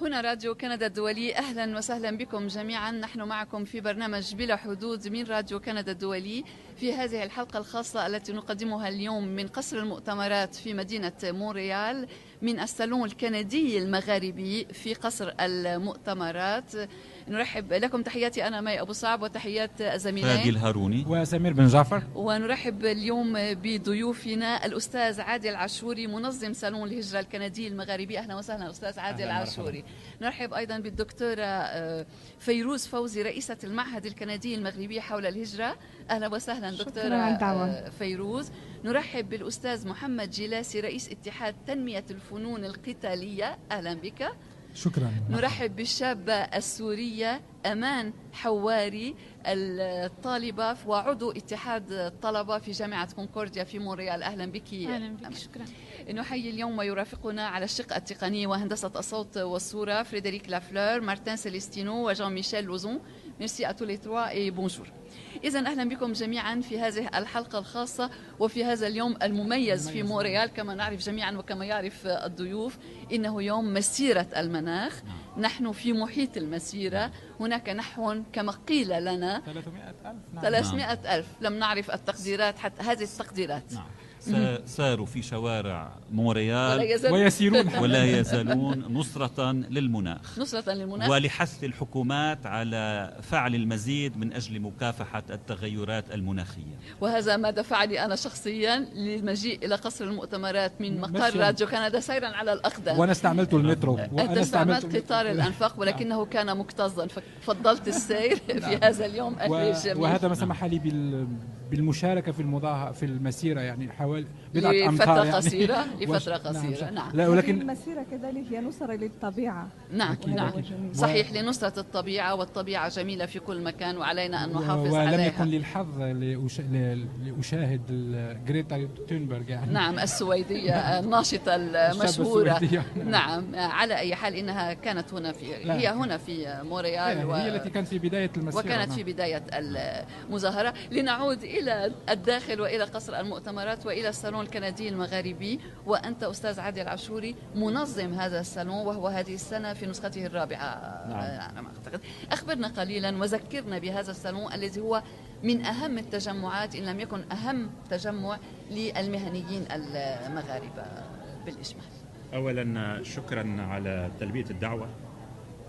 هنا راديو كندا الدولي أهلا وسهلا بكم جميعا. نحن معكم في برنامج بلا حدود من راديو كندا الدولي. في هذه الحلقة الخاصة التي نقدمها اليوم من قصر المؤتمرات في مدينة مونريال من الصالون الكندي المغاربي في قصر المؤتمرات. نرحب لكم. تحياتي أنا مي أبو صعب وتحيات الزميلين فادي الهاروني وسمير بن جعفر. ونرحب اليوم بضيوفنا الأستاذ عادل عاشوري منظم صالون الهجرة الكندي المغاربي. أهلا وسهلا أستاذ عادل عاشوري. نرحب أيضا بالدكتورة آه، فيروز فوزي رئيسة المعهد الكندي المغربي حول الهجرة. أهلا وسهلا دكتورة. آه، فيروز. نرحب بالأستاذ محمد جلاسي رئيس اتحاد تنمية الفنون القتالية. أهلا بك. شكرا. نرحب بالشابة السورية أمان حواري الطالبة وعضو اتحاد الطلبة في جامعة كونكورديا في مونريال. أهلا بك. أهلا بك. شكرا. نحيي اليوم ويرافقنا على الشق التقني وهندسة الصوت والصورة فريدريك لافلور مارتن سيليستينو وجان ميشيل لوزون. merci à tous les trois et bonjour. إذا أهلا بكم جميعا في هذه الحلقة الخاصة وفي هذا اليوم المميز في مونريال. كما نعرف جميعا وكما يعرف الضيوف إنه يوم مسيرة المناخ. نحن في محيط المسيرة. هناك نحو كما قيل لنا 300 ألف 300 ألف. لم نعرف التقديرات حتى هذه التقديرات. نعم. ساروا في شوارع مونريال ويسيرون. ولا يزالون نصرة للمناخ. نصرة للمناخ. ولحث الحكومات على فعل المزيد من أجل مكافحة التغيرات المناخية. وهذا ما دفعني أنا شخصيا للمجيء إلى قصر المؤتمرات من مقر. راديو كندا سيرا على الأقدام. وأنا استعملت المترو. أنت وأنا استعملت قطار الأنفاق ولكنه كان مكتظا. ففضلت السير في هذا اليوم وهذا ما سمح لي بال... بالمشاركة في المضاهاه في المسيرة يعني حوالي بضعة أمتار لفترة يعني. قصيرة وش- لفترة قصيرة. نعم, نعم. لا ولكن المسيرة كذلك هي نصرة للطبيعة. نعم أكيد، نعم. جميل. صحيح لنصرة الطبيعة والطبيعة جميلة في كل مكان وعلينا أن نحافظ ولم عليها. يكن لي الحظ لأش... ل... لأشاهد جريتا تونبرغ يعني. نعم السويدية الناشطة المشهورة. السويدية. نعم على أي حال إنها كانت هنا في لا. هي هنا في موريال إيه، هي التي كانت في بداية المسيرة وكانت نعم. في بداية المظاهرة لنعود إلى الداخل وإلى قصر المؤتمرات وإلى الصالون الكندي المغاربي وأنت أستاذ عادل عاشوري منظم هذا الصالون وهو هذه السنة في نسخته الرابعة. نعم. على ما أعتقد. أخبرنا قليلا وذكرنا بهذا الصالون الذي هو من أهم التجمعات إن لم يكن أهم تجمع للمهنيين المغاربة. بالإجمال. اولا شكرا على تلبية الدعوة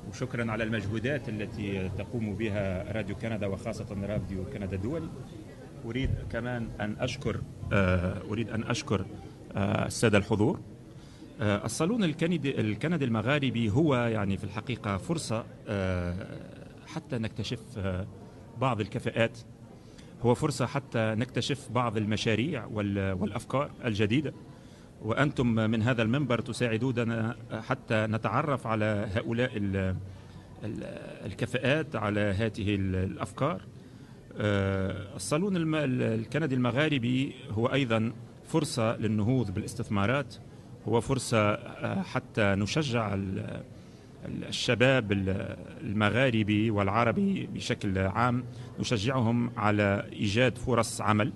وشكرا على المجهودات التي تقوم بها راديو كندا وخاصة راديو كندا الدولي أريد كمان أن أشكر آه، أريد أن أشكر آه، السادة الحضور. آه، الصالون الكندي الكندي المغاربي هو يعني في الحقيقة فرصة آه، حتى نكتشف بعض الكفاءات. هو فرصة حتى نكتشف بعض المشاريع وال- والأفكار الجديدة. وأنتم من هذا المنبر تساعدوننا حتى نتعرف على هؤلاء ال- ال- الكفاءات على هذه ال- الأفكار. الصالون الم- ال- الكندي المغاربي هو أيضا فرصة للنهوض بالاستثمارات هو فرصة آه، حتى نشجع ال- ال- الشباب ال- المغاربي والعربي بشكل عام نشجعهم على إيجاد فرص عمل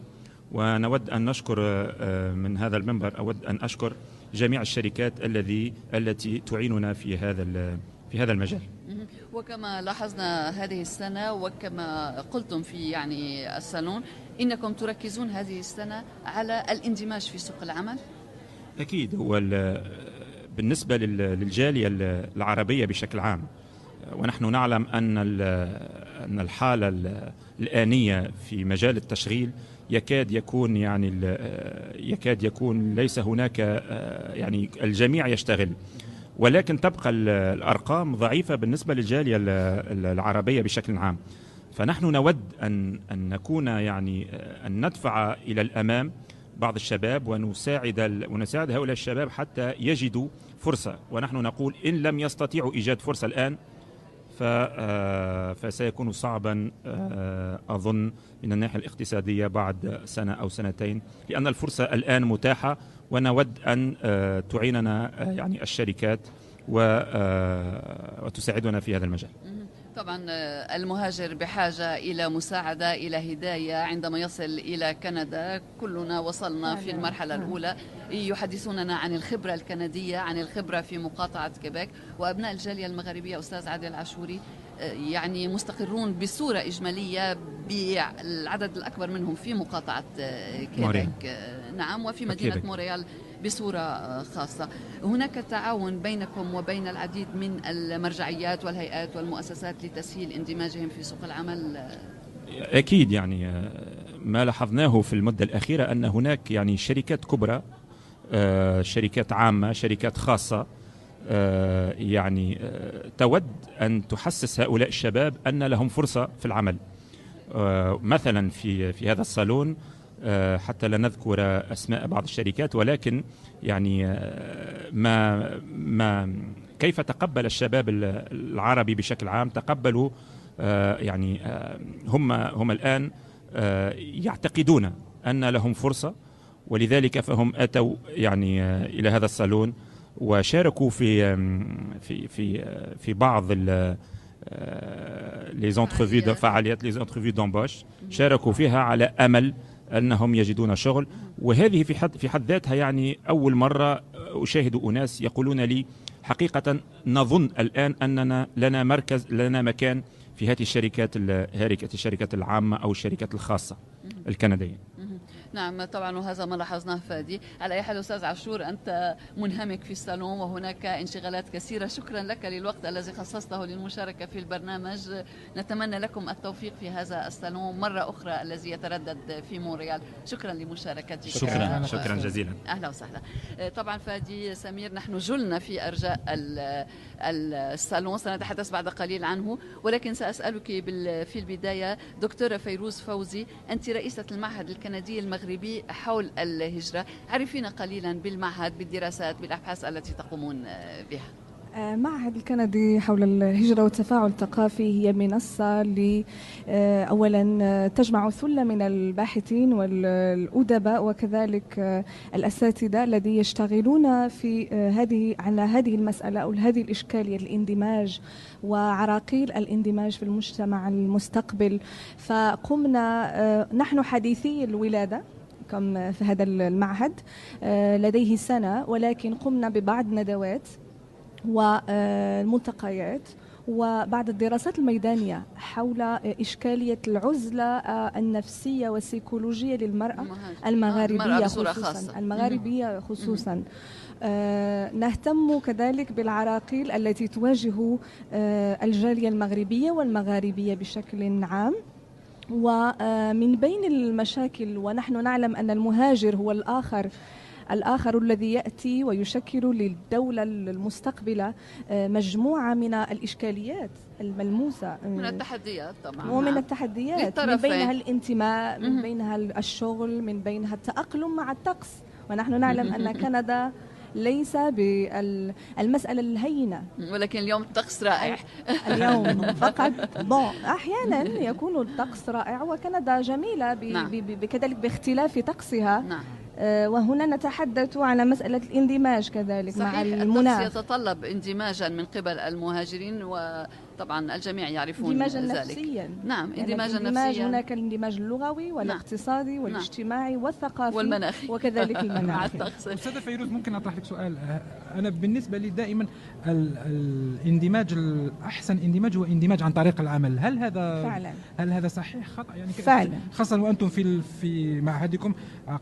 ونود أن نشكر آه، من هذا المنبر أود أن أشكر جميع الشركات الذي التي تعيننا في هذا في هذا المجال. وكما لاحظنا هذه السنة وكما قلتم في يعني الصالون إنكم تركزون هذه السنة على الاندماج في سوق العمل؟ أكيد. هو ال- بالنسبة لل- للجالية ال- العربية بشكل عام ونحن نعلم أن أن الحالة ال- الآنية في مجال التشغيل يكاد يكون يعني يكاد يكون ليس هناك آه، يعني الجميع يشتغل. ولكن تبقى ال- الأرقام ضعيفة بالنسبة للجالية ال- ال- العربية بشكل عام. فنحن نود أن أن نكون يعني أن ندفع إلى الأمام بعض الشباب ونساعد ونساعد هؤلاء الشباب حتى يجدوا فرصة. ونحن نقول إن لم يستطيعوا إيجاد فرصة الآن ف- آه، فسيكون صعبا آه، أظن من الناحية الاقتصادية بعد سنة أو سنتين لأن الفرصة الآن متاحة ونود أن آه، تعيننا آه، يعني الشركات و- آه، وتساعدنا في هذا المجال. طبعا المهاجر بحاجة إلى مساعدة إلى هداية عندما يصل إلى كندا. كلنا وصلنا في المرحلة الأولى. يحدثوننا عن الخبرة الكندية عن الخبرة في مقاطعة كيبيك. وأبناء الجالية المغربية أستاذ عادل عاشوري يعني مستقرون بصورة إجمالية بالعدد الأكبر منهم في مقاطعة آه، كيبيك نعم وفي مدينة موريال بصورة خاصة. هناك تعاون بينكم وبين العديد من المرجعيات والهيئات والمؤسسات لتسهيل اندماجهم في سوق العمل. أكيد يعني ما لاحظناه في المدة الأخيرة أن هناك يعني شركات كبرى آه، شركات عامة شركات خاصة آه، يعني آه، تود أن تحسس هؤلاء الشباب أن لهم فرصة في العمل. مثلا في في هذا الصالون آه، حتى لا نذكر أسماء بعض الشركات ولكن يعني آه، ما ما كيف تقبل الشباب العربي بشكل عام؟ تقبلوا آه، يعني هم هم الآن يعتقدون أن لهم فرصة ولذلك فهم أتوا يعني إلى هذا الصالون. وشاركوا في في في في بعض les entrevues فعاليات. les entrevues d'embauche شاركوا فيها على أمل أنهم يجدون شغل. وهذه في حد في حد ذاتها يعني أول مرة أشاهد أناس يقولون لي حقيقة نظن الآن أننا لنا مركز لنا مكان في هذه الشركات هذه الشركات العامة أو الشركات الخاصة الكندية. نعم طبعا وهذا ما لاحظناه فادي. على أي حال أستاذ عاشور أنت منهمك في الصالون وهناك انشغالات كثيرة. شكرا لك للوقت الذي خصصته للمشاركة في البرنامج. نتمنى لكم التوفيق في هذا الصالون مرة أخرى الذي يتردد في مونريال. شكرا لمشاركتك. شكرا شكرا جزيلا. أهلا وسهلا. طبعا فادي سمير نحن جلنا في أرجاء الصالون. سنتحدث بعد قليل عنه. ولكن سأسألك في البداية دكتورة فيروز فوزي أنت رئيسة المعهد الكندي المغربي. المغربي حول الهجرة عرفينا قليلا بالمعهد بالدراسات بالأبحاث التي تقومون بها. معهد الكندي حول الهجرة والتفاعل الثقافي هي منصة ل آه، أولا آه، تجمع ثلة من الباحثين والأدباء وكذلك الأساتذة الذين يشتغلون في هذه على هذه المسألة أو هذه الإشكالية الاندماج وعراقيل الاندماج في المجتمع المستقبل. فقمنا نحن حديثي الولادة في هذا المعهد لديه سنة ولكن قمنا ببعض ندوات والملتقيات وبعد الدراسات الميدانية حول إشكالية العزلة النفسية والسيكولوجية للمرأة المغاربية خصوصا. المغاربية خصوصا. نهتم كذلك بالعراقيل التي تواجه آه الجالية المغربية والمغاربية بشكل عام. ومن بين المشاكل ونحن نعلم أن المهاجر هو الآخر الآخر الذي يأتي ويشكل للدولة المستقبلة آه، مجموعة من الإشكاليات الملموسة من التحديات طبعا. ومن نعم. التحديات من بينها الانتماء من بينها الشغل من بينها التأقلم مع الطقس. ونحن نعلم أن كندا ليس بالمسألة الهينة. ولكن اليوم الطقس رائع. اليوم فقط. بون أحيانا يكون الطقس رائع وكندا جميلة نعم. كذلك باختلاف طقسها. نعم. آه، وهنا نتحدث على مسألة الاندماج كذلك صحيح مع المناخ. يتطلب اندماجا من قبل المهاجرين وطبعا الجميع يعرفون اندماجا نفسيا. نعم اندماجا يعني نفسيا. هناك الاندماج اللغوي نعم. والاقتصادي نعم. والاجتماعي والثقافي والمناخي. وكذلك المناخي. أستاذة فيروز ممكن أطرح لك سؤال؟ أنا بالنسبة لي دائما الاندماج الأحسن اندماج هو اندماج عن طريق العمل. هل هذا فعلا. هل هذا صحيح؟ خطأ. يعني فعلا. خاصة وأنتم في في معهدكم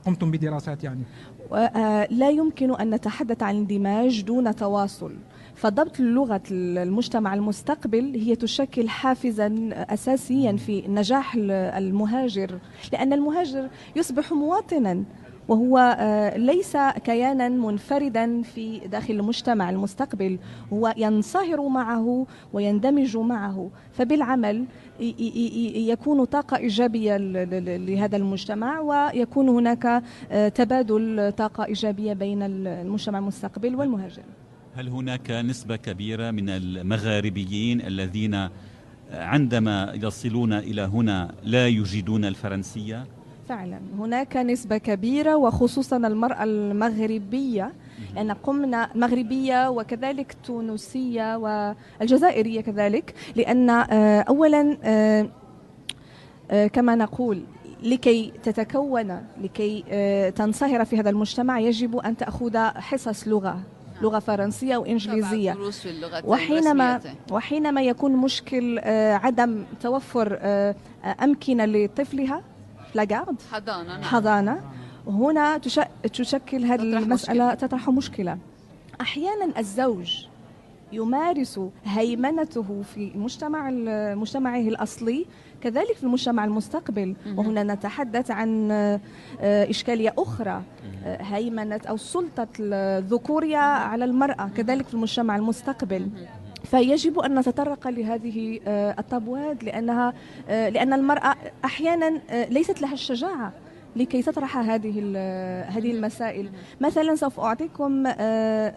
قمتم بدراسة الدراسات يعني آه، لا يمكن أن نتحدث عن اندماج دون تواصل. فضبط لغة المجتمع المستقبل هي تشكل حافزا أساسيا في نجاح المهاجر لأن المهاجر يصبح مواطنا وهو آه، ليس كيانا منفردا في داخل المجتمع المستقبل. هو ينصهر معه ويندمج معه. فبالعمل يكون طاقة إيجابية لهذا المجتمع ويكون هناك آه، تبادل طاقة إيجابية بين المجتمع المستقبل والمهاجر. هل هناك نسبة كبيرة من المغاربيين الذين عندما يصلون إلى هنا لا يجدون الفرنسية؟ فعلا. هناك نسبة كبيرة وخصوصا المرأة المغربية لأن قمنا مغربية وكذلك تونسية والجزائرية كذلك لأن آه، أولا آه، آه، كما نقول لكي تتكون لكي تنصهر في هذا المجتمع يجب أن تأخذ حصص لغة. لغة فرنسية وإنجليزية وحينما. وحينما يكون مشكل آه، عدم توفر آه، أمكنة لطفلها لاجارد حضانة نعم. حضانة هنا تش- تشكل هذه المسألة مشكلة. تطرح مشكلة أحيانا الزوج يمارس هيمنته في مجتمع مجتمعه الأصلي كذلك في المجتمع المستقبل. وهنا نتحدث عن آه، إشكالية أخرى آه، هيمنة أو سلطة الذكورية على المرأة كذلك في المجتمع المستقبل. فيجب أن نتطرق لهذه آه، آه، لأن المرأة أحيانا آه، ليست لها الشجاعة لكي تطرح هذه هذه المسائل. مثلا سوف أعطيكم آه، آه، م-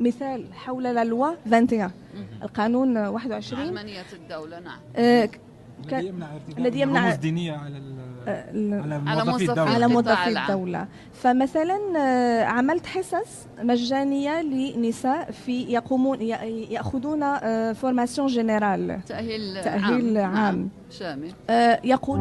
مثال حول لا لوا 21 القانون 21 علمانية الدولة نعم. آه، الذي يمنع ارتداء الذي يمنع- رموز دينيه على ال- آه، ال- على على موظفي الدولة. على موظفي. الدولة. فمثلا آه، عملت حصص مجانية لنساء في يقومون يأخذون formation générale تأهيل تأهيل عام, عام. نعم. شامل. آه، يقول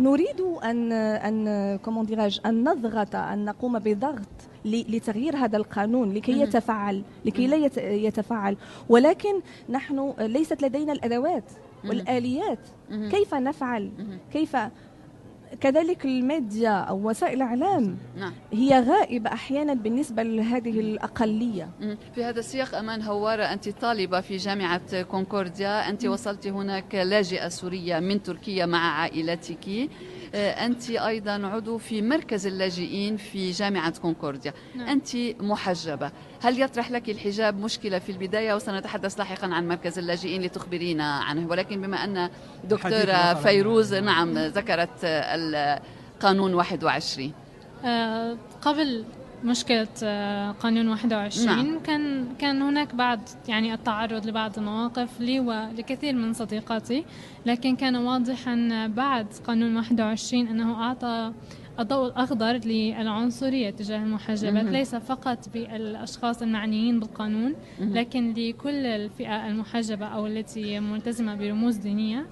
نريد أن en commun أن نضغط أن نقوم بضغط لتغيير هذا القانون لكي. يتفعل لكي لا يت- يتفعل ولكن نحن ليست لدينا الأدوات. والآليات. كيف نفعل. كيف كذلك الميديا أو وسائل الاعلام نعم. هي غائبة أحيانا بالنسبة لهذه الأقلية. مم. في هذا السياق أمان حواري أنت طالبة في جامعة كونكورديا أنت وصلت هناك لاجئة سورية من تركيا مع عائلتك. آه، أنت أيضا عضو في مركز اللاجئين في جامعة كونكورديا. نعم. أنت محجبة. هل يطرح لك الحجاب مشكلة في البداية وسنتحدث لاحقا عن مركز اللاجئين لتخبرينا عنه ولكن بما أن دكتورة. فيروز نعم ذكرت القانون 21 آه، قبل مشكلة آه، قانون 21 نعم. كان كان هناك بعض يعني التعرض لبعض المواقف لي ولكثير من صديقاتي لكن كان واضحا بعد قانون 21 أنه أعطى الضوء الأخضر للعنصرية تجاه المحجبات. ليس فقط بالأشخاص المعنيين بالقانون. لكن لكل الفئة المحجبة أو التي ملتزمة برموز دينية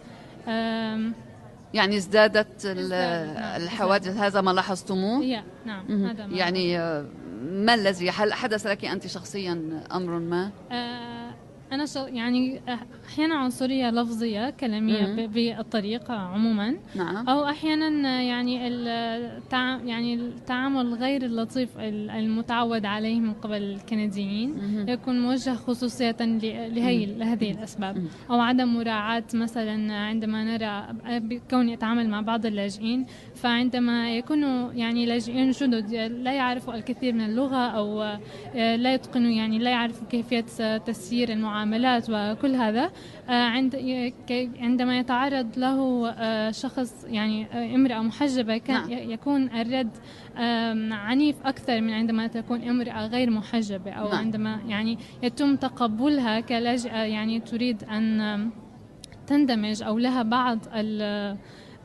يعني ازدادت نعم، الحوادث هذا ما لاحظتموه نعم. هذا ما يعني آه، ما الذي هل حدث لك أنت شخصيا أمر ما؟ آه، أنا شو يعني أحيانا عنصرية لفظية كلامية مم. ب- بالطريق عموما نعم أو أحيانا يعني التع... يعني التعامل غير اللطيف ال- المتعود عليه من قبل الكنديين مهم. يكون موجه خصوصية ل- لهي لهذه الأسباب مم. أو عدم مراعاة مثلا عندما نرى كوني أتعامل مع بعض اللاجئين فعندما يكونوا يعني لاجئين جدد لا يعرفوا الكثير من اللغة أو آه، لا يتقنوا يعني لا يعرفوا كيفية تسيير المعاملات وكل هذا آه، عند عندما يتعرض له آه، شخص يعني آه، امرأة محجبة كان نعم. يكون الرد عنيف أكثر من عندما تكون امرأة غير محجبة أو نعم. عندما يعني يتم تقبلها كلاجئة يعني تريد أن تندمج أو لها بعض ال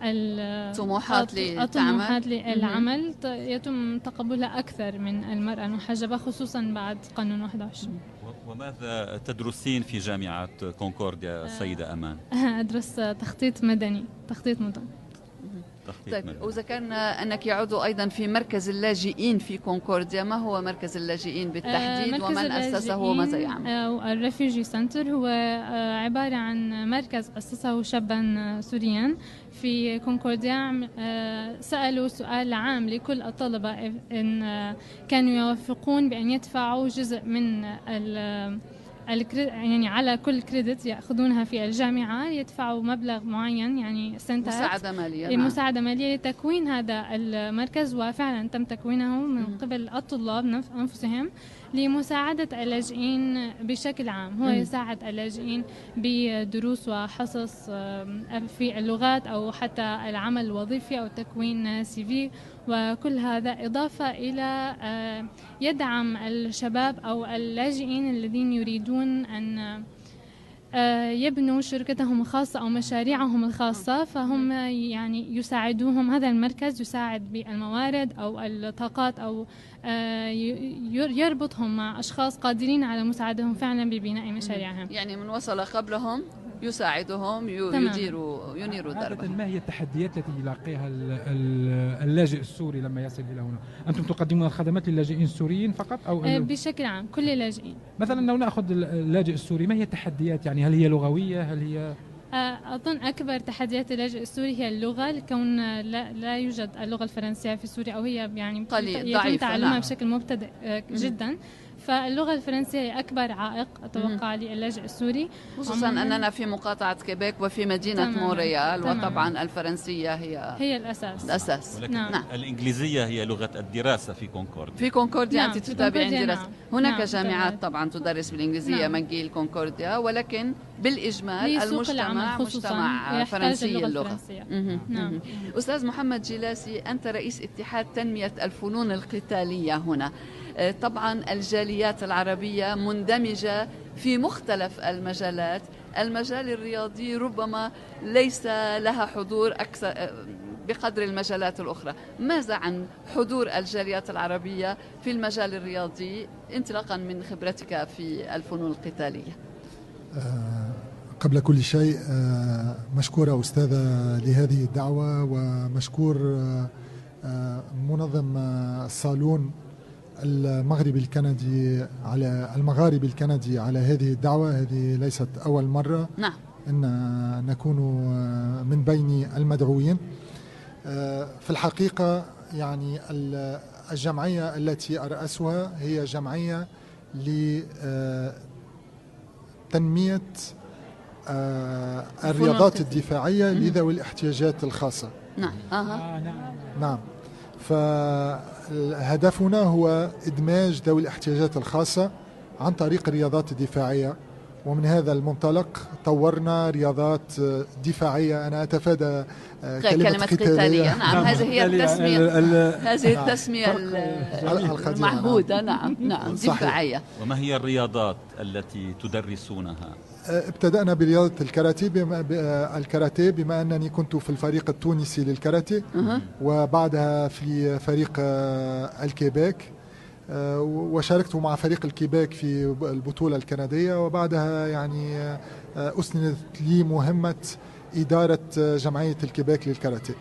ال- طموحات الط- للعمل. الطموحات للعمل ت- يتم تقبلها أكثر من المرأة المحجبة خصوصا بعد قانون 21 و- وماذا تدرسين في جامعة كونكورديا السيدة أمان؟ أدرس تخطيط مدني تخطيط مدن طيب. وذكرنا أنك عضو أيضا في مركز اللاجئين في كونكورديا ما هو مركز اللاجئين بالتحديد مركز ومن أسسه وماذا يعمل؟ آه، ال refugee centre هو آه، عبارة عن مركز أسسه شابا آه، سوريا في كونكورديا آه، سألوا سؤال عام لكل الطلبة إن آه، كانوا يوافقون بأن يدفعوا جزء من يعني على كل credit يأخذونها في الجامعة يدفعوا مبلغ معين يعني سنتات. مساعدة مالية نعم. مساعدة مالية لتكوين هذا المركز وفعلا تم تكوينه من قبل الطلاب نف- أنفسهم. لمساعدة اللاجئين بشكل عام هو. يساعد اللاجئين بدروس وحصص في اللغات أو حتى العمل الوظيفي أو تكوين سي في وكل هذا إضافة إلى يدعم الشباب أو اللاجئين الذين يريدون أن يبنوا شركتهم الخاصة أو مشاريعهم الخاصة فهم يعني يساعدوهم. هذا المركز يساعد بالموارد أو الطاقات أو آه، يربطهم مع أشخاص قادرين على مساعدتهم فعلا ببناء مشاريعهم. يعني من وصل قبلهم يساعدهم يديروا ينيروا دربهم ما هي التحديات التي يلاقيها اللاجئ السوري لما يصل إلى هنا؟ أنتم تقدمون الخدمات للاجئين السوريين فقط أو آه، بشكل عام كل اللاجئين. مثلا لو نأخذ اللاجئ السوري ما هي التحديات؟ يعني هل هي لغوية؟ هل هي آه، أظن أكبر تحديات اللاجئ السوري هي اللغة لكون لا, لا يوجد اللغة الفرنسية في سوريا أو هي يعني قليل ضعيفة تعلمها نعم. بشكل مبتدئ آه، جدا. فاللغة الفرنسية هي أكبر عائق أتوقع للاجئ السوري خصوصا أننا في مقاطعة كيبيك وفي مدينة تمام. مونريال تمام. وطبعا الفرنسية هي هي الأساس الأساس ولكن نعم. نعم. الإنجليزية هي لغة الدراسة في كونكورديا في كونكورديا نعم. أنت تتابعين دراسة نعم. هناك نعم. جامعات طبعا تدرس بالإنجليزية نعم. ماجيل كونكورديا ولكن بالإجمال المجتمع مجتمع فرنسي اللغة نعم. أستاذ محمد جلاسي أنت رئيس اتحاد تنمية الفنون القتالية هنا طبعا الجاليات العربية مندمجة في مختلف المجالات. المجال الرياضي ربما ليس لها حضور أكثر آه، بقدر المجالات الأخرى. ماذا عن حضور الجاليات العربية في المجال الرياضي انطلاقا من خبرتك في الفنون القتالية؟ آه، قبل كل شيء مشكورة أستاذة لهذه الدعوة ومشكور منظم الصالون المغربي الكندي على المغاربي الكندي على هذه الدعوة. هذه ليست أول مرة. نعم. أن نكون من بين المدعوين. في الحقيقة يعني الجمعية التي أرأسها هي جمعية لتنمية الرياضات الدفاعية لذوي الاحتياجات الخاصة. نعم. آه نعم. نعم. فهدفنا هو إدماج ذوي الاحتياجات الخاصة عن طريق الرياضات الدفاعية. ومن هذا المنطلق طورنا رياضات دفاعية. أنا أتفادى آه، كلمة, كلمة قتالية. نعم هذه هي التسمية. هذه التسمية المعهودة نعم. نعم دفاعية. وما هي الرياضات التي تدرسونها؟ ابتدأنا برياضة الكاراتيه بما الكاراتيه بما أنني كنت في الفريق التونسي للكاراتيه. وبعدها في فريق آه، الكيباك آه، وشاركت مع فريق الكيباك في البطولة الكندية وبعدها يعني آه، أسندت لي مهمة إدارة جمعية الكيباك للكاراتيه.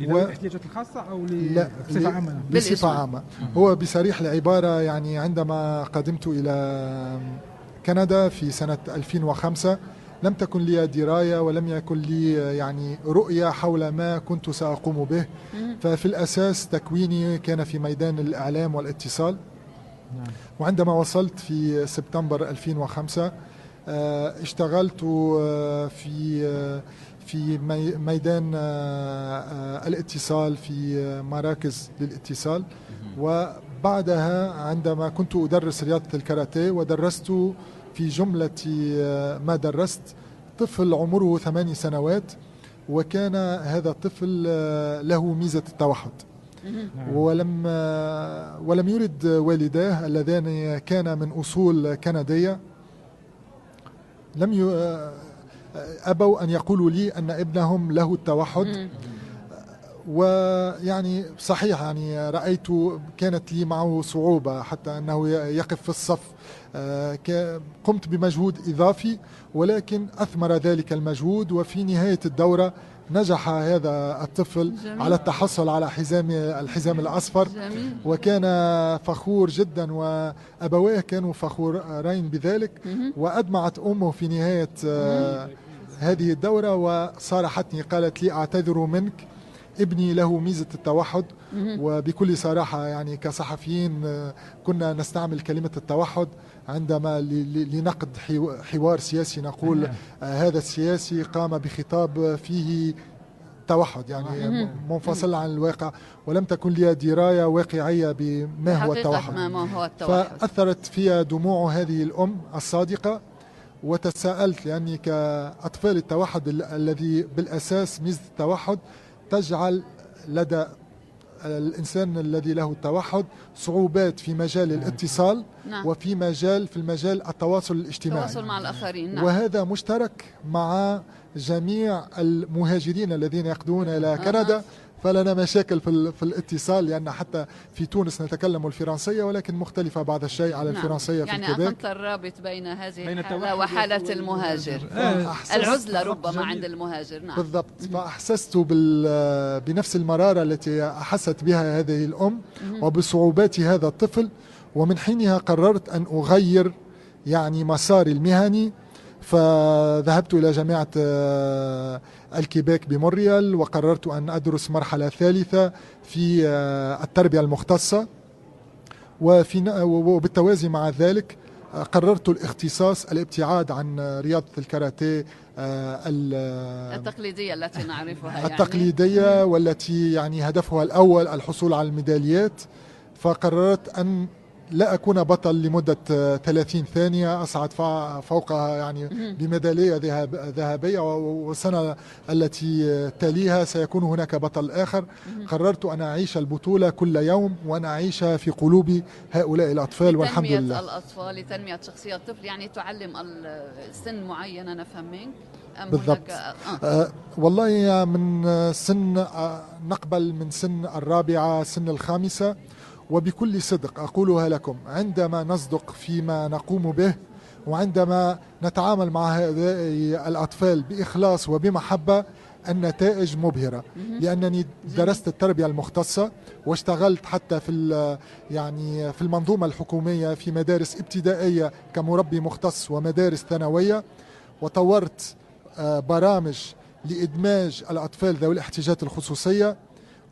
لذوي الاحتياجات الخاصة أو لا بصفة عامة؟ بصفة عامة. هو بصريح العبارة يعني عندما قدمت إلى كندا في سنة 2005 لم تكن لي دراية ولم يكن لي يعني رؤية حول ما كنت سأقوم به. ففي الأساس تكويني كان في ميدان الإعلام والاتصال. نعم. وعندما وصلت في سبتمبر 2005 آه، اشتغلت آه، في آه، في ميدان الاتصال في مراكز للاتصال. وبعدها عندما كنت أدرس رياضة الكاراتيه ودرست في جملة آه، ما درست. طفل عمره ثماني سنوات وكان هذا الطفل آه، له ميزة التوحد. نعم. ولم آه، ولم يرد والداه اللذان كان من أصول كندية. لم أبوا أن يقولوا لي أن ابنهم له التوحد. ويعني صحيح يعني رأيت كانت لي معه صعوبة حتى أنه يقف في الصف. قمت بمجهود إضافي ولكن أثمر ذلك المجهود وفي نهاية الدورة نجح هذا الطفل جميل. على التحصل على حزام الحزام الأصفر. جميل. وكان فخور جدا وأبواه كانوا فخورين بذلك وأدمعت أمه في نهاية آه، هذه الدورة وصارحتني قالت لي أعتذر منك. ابني له ميزة التوحد وبكل صراحة يعني كصحفيين آه، كنا نستعمل كلمة التوحد عندما لنقد حوار سياسي نقول آه، هذا السياسي قام بخطاب فيه توحد يعني منفصل عن الواقع ولم تكن لي دراية واقعية بما هو التوحد. ما هو التوحد. فأثرت في دموع هذه الأم الصادقة وتساءلت لأني كأطفال التوحد الذي بالأساس ميزة التوحد تجعل لدى الإنسان الذي له التوحد صعوبات في مجال الاتصال نعم. وفي مجال في المجال التواصل الاجتماعي. التواصل مع الآخرين. نعم. وهذا مشترك مع جميع المهاجرين الذين يقدمون إلى كندا. فلنا مشاكل في, ال- في الاتصال لأن حتى في تونس نتكلم الفرنسية ولكن مختلفة بعض الشيء على نعم. الفرنسية في يعني الكيبيك أقمت الرابط بين هذه بين الحالة وحالة المهاجر. فأحسست- العزلة ربما جميل. عند المهاجر نعم. بالضبط. فأحسست بال- بنفس المرارة التي أحست بها هذه الأم وبصعوبات هذا الطفل ومن حينها قررت أن أغير يعني مساري المهني فذهبت إلى جامعة الكيبيك بمونريال وقررت أن أدرس مرحلة ثالثة في آه، التربية المختصة. وفي وبالتوازي مع ذلك آه، قررت الاختصاص الابتعاد عن رياضة الكاراتيه آه، ال- التقليدية التي نعرفها يعني. التقليدية والتي يعني هدفها الأول الحصول على الميداليات. فقررت أن لا أكون بطل لمدة آه، 30 ثانية أصعد فوقها يعني بميدالية ذهب ذهبية والسنة التي تليها سيكون هناك بطل آخر. قررت أن أعيش البطولة كل يوم وأن أعيشها في قلوب هؤلاء الأطفال والحمد لله. الأطفال لتنمية شخصية الطفل. يعني تعلم ال- سن معين نفهم منك بالضبط. آه. آه، والله من سن آه، نقبل من سن الرابعة سن الخامسة. وبكل صدق أقولها لكم عندما نصدق فيما نقوم به وعندما نتعامل مع هؤلاء الأطفال بإخلاص وبمحبة النتائج مبهرة. لأنني درست التربية المختصة واشتغلت حتى في يعني في المنظومة الحكومية في مدارس ابتدائية كمربي مختص ومدارس ثانوية وطورت آه، برامج لإدماج الأطفال ذوي الاحتياجات الخصوصية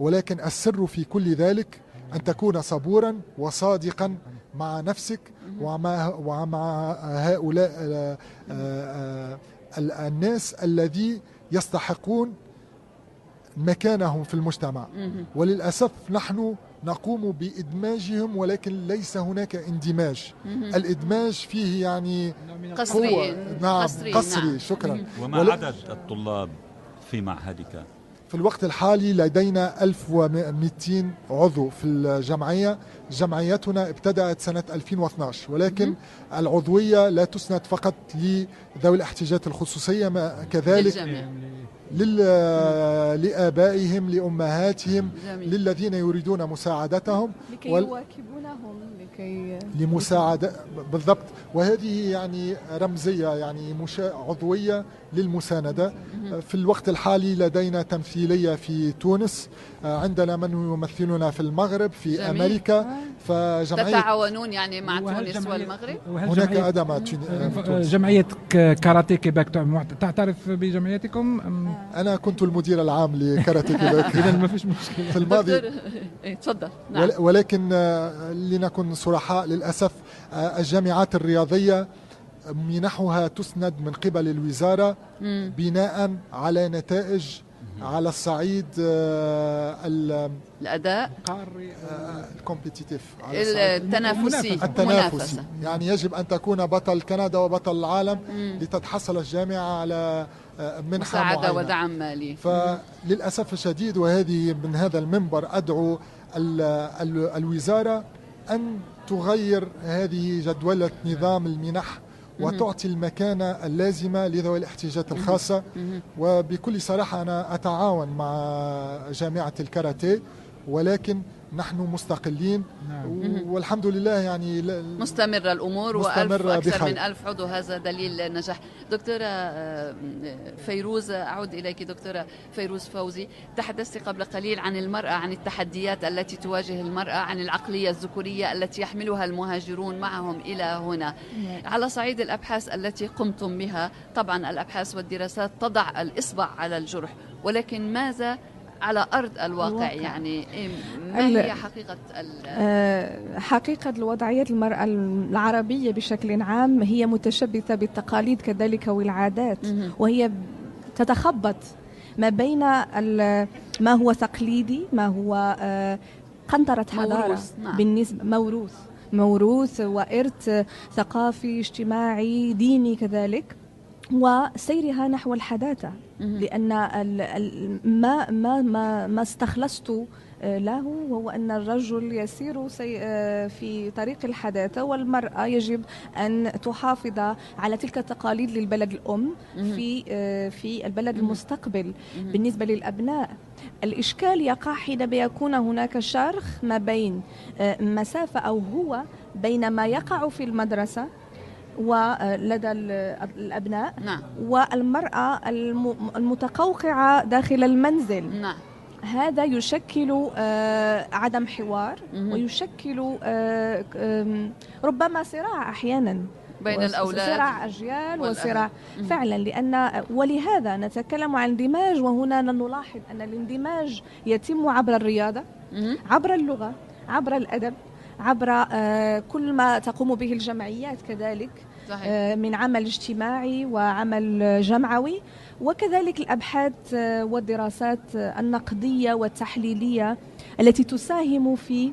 ولكن السر في كل ذلك أن تكون صبورا وصادقا مع نفسك ومع, ومع هؤلاء آه، آه، ال- الناس الذي يستحقون مكانهم في المجتمع. وللأسف نحن نقوم بإدماجهم ولكن ليس هناك اندماج. الإدماج فيه يعني قصري قوة نعم قصري, قصري نعم. شكرا. وما عدد الطلاب في معهدك في الوقت الحالي لدينا 1200 عضو في الجمعية جمعيتنا ابتدأت سنة 2012 ولكن العضوية لا تسند فقط لذوي الاحتياجات الخصوصية ما كذلك للجميع. لل... لآبائهم لأمهاتهم جميل. للذين يريدون مساعدتهم لكي وال- يواكبونهم لكي لمساعدة بالضبط. وهذه يعني رمزية يعني مشا... عضوية للمساندة. في الوقت الحالي لدينا تمثيلية في تونس. عندنا من يمثلنا في المغرب في جميل. أمريكا. فجمعية تتعاونون يعني مع تونس جمعية- والمغرب؟ وهل هناك جمعية- أدمة آه،. جمعية ك- كاراتيه كيباك تع- تعترف بجمعيتكم؟ أنا كنت المدير العام لكاراتيه كيباك. إذا ما فيش مشكلة. في الماضي. إيه، تفضل. نعم. ول- ولكن آه، لنكن صرحاء للأسف آه، الجامعات الرياضية منحها تسند من قبل الوزارة مم. بناء على نتائج على الصعيد آه، ال- الأداء قاري آه، الكومبيتيتيف على الصعيد التنافسي التنافسي. يعني يجب أن تكون بطل كندا وبطل العالم مم. لتتحصل الجامعة على منحة مساعدة معينة. ودعم مالي فللأسف الشديد وهذه من هذا المنبر أدعو ال ال الوزارة أن تغير هذه جدولة نظام المنح وتعطي المكانة اللازمة لذوي الاحتياجات الخاصة. وبكل صراحة أنا أتعاون مع جامعة الكاراتيه ولكن نحن مستقلين. نعم. والحمد لله يعني مستمرة الأمور وألف مستمرة أكثر بخير. من ألف عضو هذا دليل النجاح دكتورة آه، فيروز أعود إليك دكتورة فيروز فوزي. تحدثت قبل قليل عن المرأة عن التحديات التي تواجه المرأة عن العقلية الذكورية التي يحملها المهاجرون معهم إلى هنا. على صعيد الأبحاث التي قمتم بها طبعا الأبحاث والدراسات تضع الإصبع على الجرح ولكن ماذا على أرض الواقع, الواقع. يعني إيه، ما هي حقيقة ال- آه، حقيقة الوضعية المرأة العربية بشكل عام هي متشبثة بالتقاليد كذلك والعادات. وهي تتخبط ما بين ال- ما هو تقليدي ما هو آه، قنطرة حضارة موروث، نعم. بالنسبة موروث موروث وإرث ثقافي اجتماعي ديني كذلك وسيرها نحو الحداثة. لأن ما ما ما ما استخلصت آه، له وهو أن الرجل يسير آه، في طريق الحداثة والمرأة يجب أن تحافظ على تلك التقاليد للبلد الأم في آه، في البلد المستقبل بالنسبة للأبناء. الإشكال يقع حينما يكون هناك شرخ ما بين مسافة أو هو بين ما يقع في المدرسة ولدى الأبناء نعم. والمرأة المتقوقعة داخل المنزل. نعم. هذا يشكل آه، عدم حوار ويشكل آه، ربما صراع أحيانا. بين الأولاد صراع أجيال وصراع. فعلا لأن ولهذا نتكلم عن الاندماج وهنا نلاحظ أن الاندماج يتم عبر الرياضة عبر اللغة عبر الأدب عبر آه، كل ما تقوم به الجمعيات كذلك صحيح. من عمل اجتماعي وعمل جمعوي وكذلك الأبحاث آه، والدراسات آه، النقدية والتحليلية التي تساهم في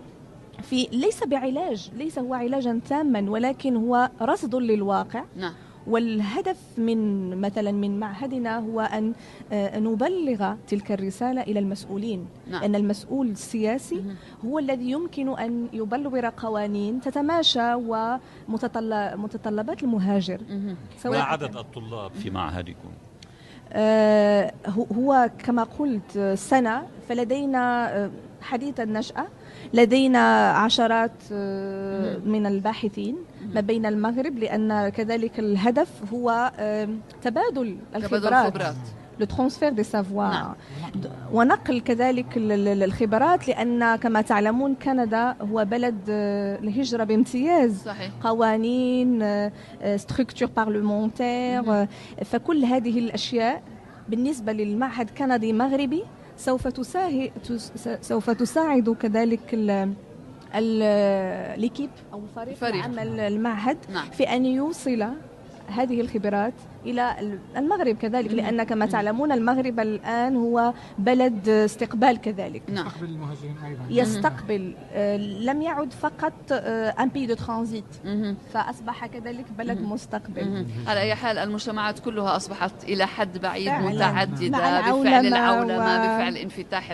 في ليس بعلاج ليس هو علاجا تاما ولكن هو رصد للواقع نعم. والهدف من مثلا من معهدنا هو أن آه، نبلغ تلك الرسالة إلى المسؤولين. نعم. أن المسؤول السياسي هو الذي يمكن أن يبلور قوانين تتماشى ومتطلبات المهاجر. ما عدد الطلاب في معهدكم؟ آه، هو كما قلت سنة فلدينا آه، حديث النشأة. لدينا عشرات آه، من الباحثين ما بين المغرب لأن كذلك الهدف هو تبادل الخبرات. le transfert des savoirs ونقل كذلك الخبرات لأن كما تعلمون كندا هو بلد الهجره بامتياز. صحيح. قوانين structure parlementaire فكل هذه الأشياء بالنسبة للمعهد كندي مغربي سوف تساعد سوف تساعد كذلك l'équipe أو فريق عمل المعهد نعم. في أن يوصل هذه الخبرات إلى المغرب كذلك لأن كما تعلمون المغرب الآن هو بلد استقبال كذلك. نعم. يستقبل المهاجرين أيضا. يستقبل آه، لم يعد فقط ان بي دو ترانزيت فأصبح كذلك بلد مستقبل. على أي حال المجتمعات كلها أصبحت إلى حد بعيد متعددة بفعل العولمة و... بفعل انفتاح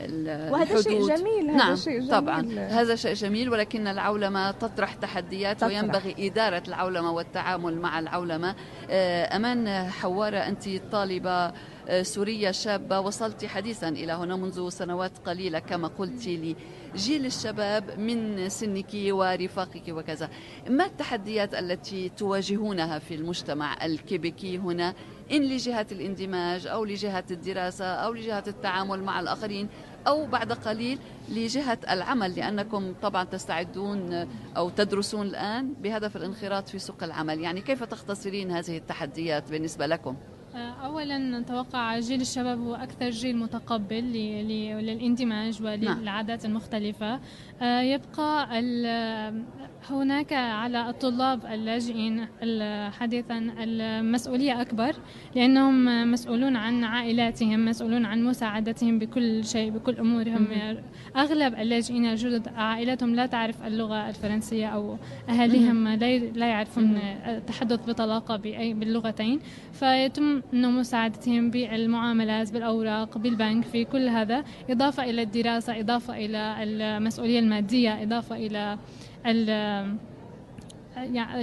وهذا شيء جميل هذا نعم شيء جميل. طبعا هذا شيء جميل ولكن العولمة تطرح تحديات تطرح. وينبغي إدارة العولمة والتعامل مع العولمة. آه، أمان حوارة أنت طالبة آه، سورية شابة وصلت حديثا إلى هنا منذ سنوات قليلة كما قلت لي. جيل الشباب من سنك ورفاقك وكذا. ما التحديات التي تواجهونها في المجتمع الكيبيكي هنا؟ إن لجهة الاندماج أو لجهة الدراسة أو لجهة التعامل مع الآخرين أو بعد قليل لجهة العمل لأنكم طبعا تستعدون أو تدرسون الآن بهدف الانخراط في سوق العمل يعني كيف تختصرين هذه التحديات بالنسبة لكم؟ اولا نتوقع جيل الشباب هو أكثر جيل متقبل للاندماج وللعادات المختلفة. آه، يبقى هناك على الطلاب اللاجئين حديثا المسؤولية أكبر لأنهم مسؤولون عن عائلاتهم مسؤولون عن مساعدتهم بكل شيء بكل أمورهم. أغلب اللاجئين الجدد عائلاتهم لا تعرف اللغة الفرنسية أو أهاليهم لا يعرفون التحدث بطلاقة بأي باللغتين. فيتم مساعدتهم بالمعاملات بالأوراق بالبنك في كل هذا إضافة إلى الدراسة إضافة إلى المسؤولية المادية إضافة إلى يعني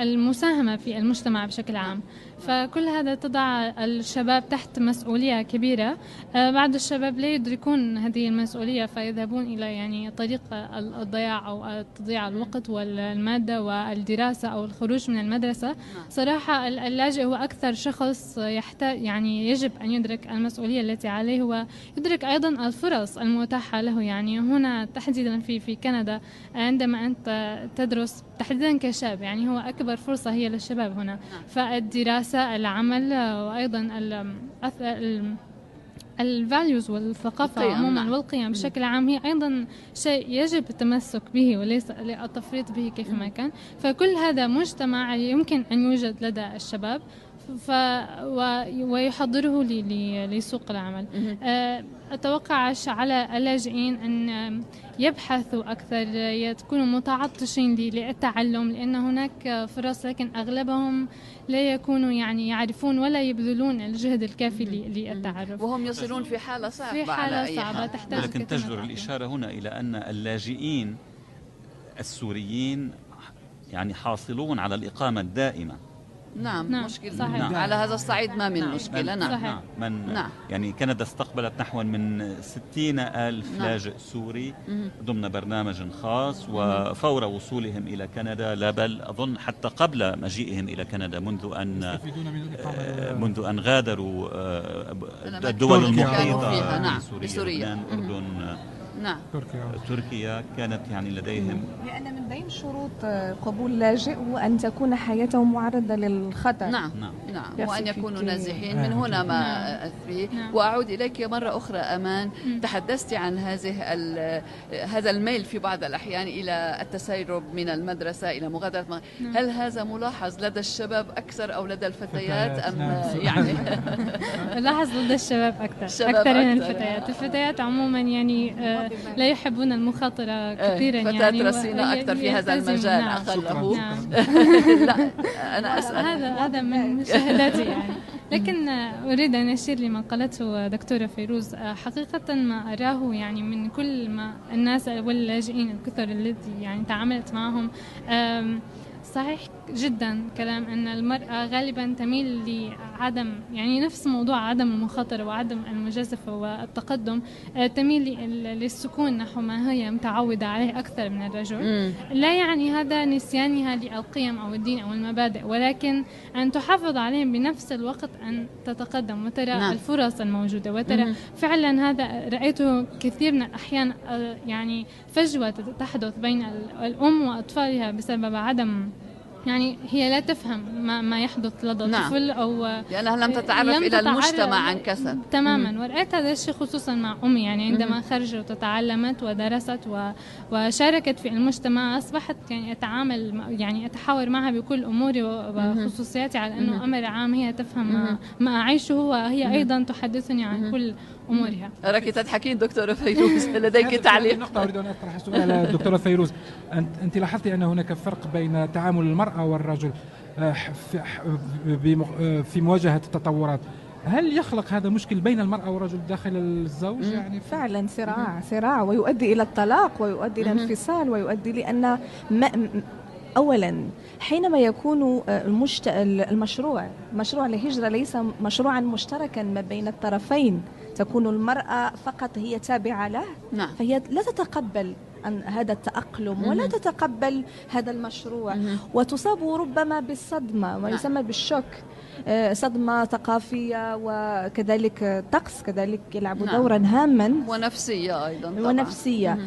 المساهمة في المجتمع بشكل عام. فكل هذا تضع الشباب تحت مسؤولية كبيرة. آه، بعض الشباب لا يدركون هذه المسؤولية فيذهبون إلى يعني طريق الضياع أو تضييع الوقت والمادة والدراسة أو الخروج من المدرسة. صراحة اللاجئ هو أكثر شخص يحتاج يعني يجب أن يدرك المسؤولية التي عليه ويدرك أيضا الفرص المتاحة له. يعني هنا تحديدا في في كندا عندما أنت تدرس تحديدا كشاب يعني هو أكبر فرصة هي للشباب هنا. فالدراسة العمل وأيضا الفاليوز والثقافة عموما نعم. والقيم بشكل عام هي أيضا شيء يجب التمسك به وليس التفريط به كيفما كان. فكل هذا مجتمع يمكن أن يوجد لدى الشباب. ف ويحضره لسوق العمل. آه، أتوقع على اللاجئين أن يبحثوا أكثر يكونوا متعطشين للتعلم لأن هناك فرص لكن أغلبهم لا يكونوا يعني يعرفون ولا يبذلون الجهد الكافي للتعرف. وهم يصلون في حالة صعبة في على حالة أي صعبة. تحتاج من تجدر. الإشارة هنا إلى أن اللاجئين السوريين يعني حاصلون على الإقامة الدائمة. نعم, نعم، مشكلة صحيح. نعم. على هذا الصعيد ما من مشكلة نعم صحيح. نعم من نعم. يعني كندا استقبلت نحو من 60 ألف نعم. لاجئ سوري مهم. ضمن برنامج خاص وفور وصولهم إلى كندا لا بل أظن حتى قبل مجيئهم إلى كندا منذ أن يستفيدون من آه، الإقامة منذ أن غادروا آه، الدول. المحيطة نعم، بسوريا بسوريا. لبنان مهم. أردن آه، نعم. تركيا. تركيا كانت يعني لديهم. لأن من بين شروط قبول لاجئ هو أن تكون حياته معرضة للخطر. نعم. نعم. نعم. وأن يكونوا. نازحين. من هنا ما نعم. أثري. نعم. وأعود إليك مرة أخرى أمان. تحدثت عن هذه هذا الميل في بعض الأحيان إلى التسيرب من المدرسة إلى مغادرة مغ- نعم. هل هذا ملاحظ لدى الشباب أكثر أو لدى الفتيات فتيات، أم نعم. يعني؟ لاحظ ضد الشباب أكثر. الشباب أكثر من. الفتيات. الفتيات عموما يعني آه، لا يحبون المخاطرة كثيرا فتاة يعني رصينة و- أكثر في هذا المجال نعم. أقله. نعم. لا أنا أسأل. هذا هذا من مشاهداتي يعني. لكن أريد أن أشير لما قالته دكتورة فيروز. حقيقة ما أراه يعني من كل ما الناس واللاجئين الكثر التي يعني تعاملت معهم صحيح جدا كلام أن المرأة غالبا تميل لعدم يعني نفس موضوع عدم المخاطرة وعدم المجازفة والتقدم آه، تميل لل- للسكون نحو ما هي متعودة عليه أكثر من الرجل مم. لا يعني هذا نسيانها للقيم أو الدين أو المبادئ ولكن أن تحافظ عليهم بنفس الوقت أن تتقدم وترى نعم. الفرص الموجودة وترى مهم. فعلا هذا رأيته كثير من الأحيان آه، يعني فجوة تحدث بين ال- الأم وأطفالها بسبب عدم يعني هي لا تفهم ما, ما يحدث لدى نعم. الطفل أو لأنها لم تتعرف لم إلى تتعرف- المجتمع عن كثب تماما ورأيت هذا الشيء خصوصا مع أمي يعني عندما مهم. خرجت وتعلمت ودرست و... وشاركت في المجتمع أصبحت يعني أتعامل مع- يعني أتحاور معها بكل مهم. وخصوصياتي على. أنه أمر عام هي تفهم. ما, ما أعيشه وهي. أيضا تحدثني عن. كل أمورها. أراك تضحكين دكتورة فيروز لديك تعليق. نقطة أريد أن أطرح سؤال الدكتورة فيروز أنت, أنت لاحظت أن هناك فرق بين تعامل المرأة والرجل آه، في, آه، في مواجهة التطورات. هل يخلق هذا مشكل بين المرأة والرجل داخل الزوج. يعني فعلا صراع صراع ويؤدي إلى الطلاق ويؤدي إلى مهم. انفصال ويؤدي م- اولا حينما يكون آه، المشت... المشروع مشروع الهجرة ليس مشروعا مشتركا ما بين الطرفين. تكون المرأة فقط هي تابعة له. نعم. فهي لا تتقبل عن هذا التأقلم ولا. تتقبل هذا المشروع. وتصاب ربما بالصدمة ما نعم. يسمى بالشوك. آه، صدمة ثقافية وكذلك آه، طقس كذلك يلعب نعم. دورا هاما. ونفسية أيضا طبعا. ونفسية.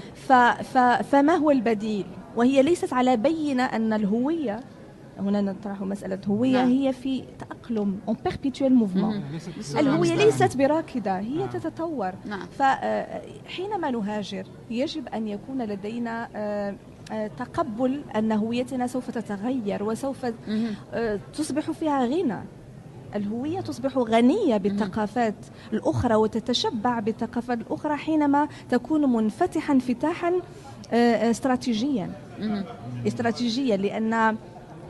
فما هو البديل؟ وهي ليست على بينة أن الهوية هنا نطرح مسألة هوية نعم. هي في تأقلم مهم. ليست الهوية. ليست براكدة هي نعم. تتطور نعم فحينما نهاجر يجب أن يكون لدينا آه، آه، تقبل أن هويتنا سوف تتغير وسوف. آه، تصبح فيها غنى الهوية تصبح غنية بالثقافات الأخرى وتتشبع بالثقافات الأخرى حينما تكون منفتحا انفتاحا آه، آه، استراتيجيا. لأن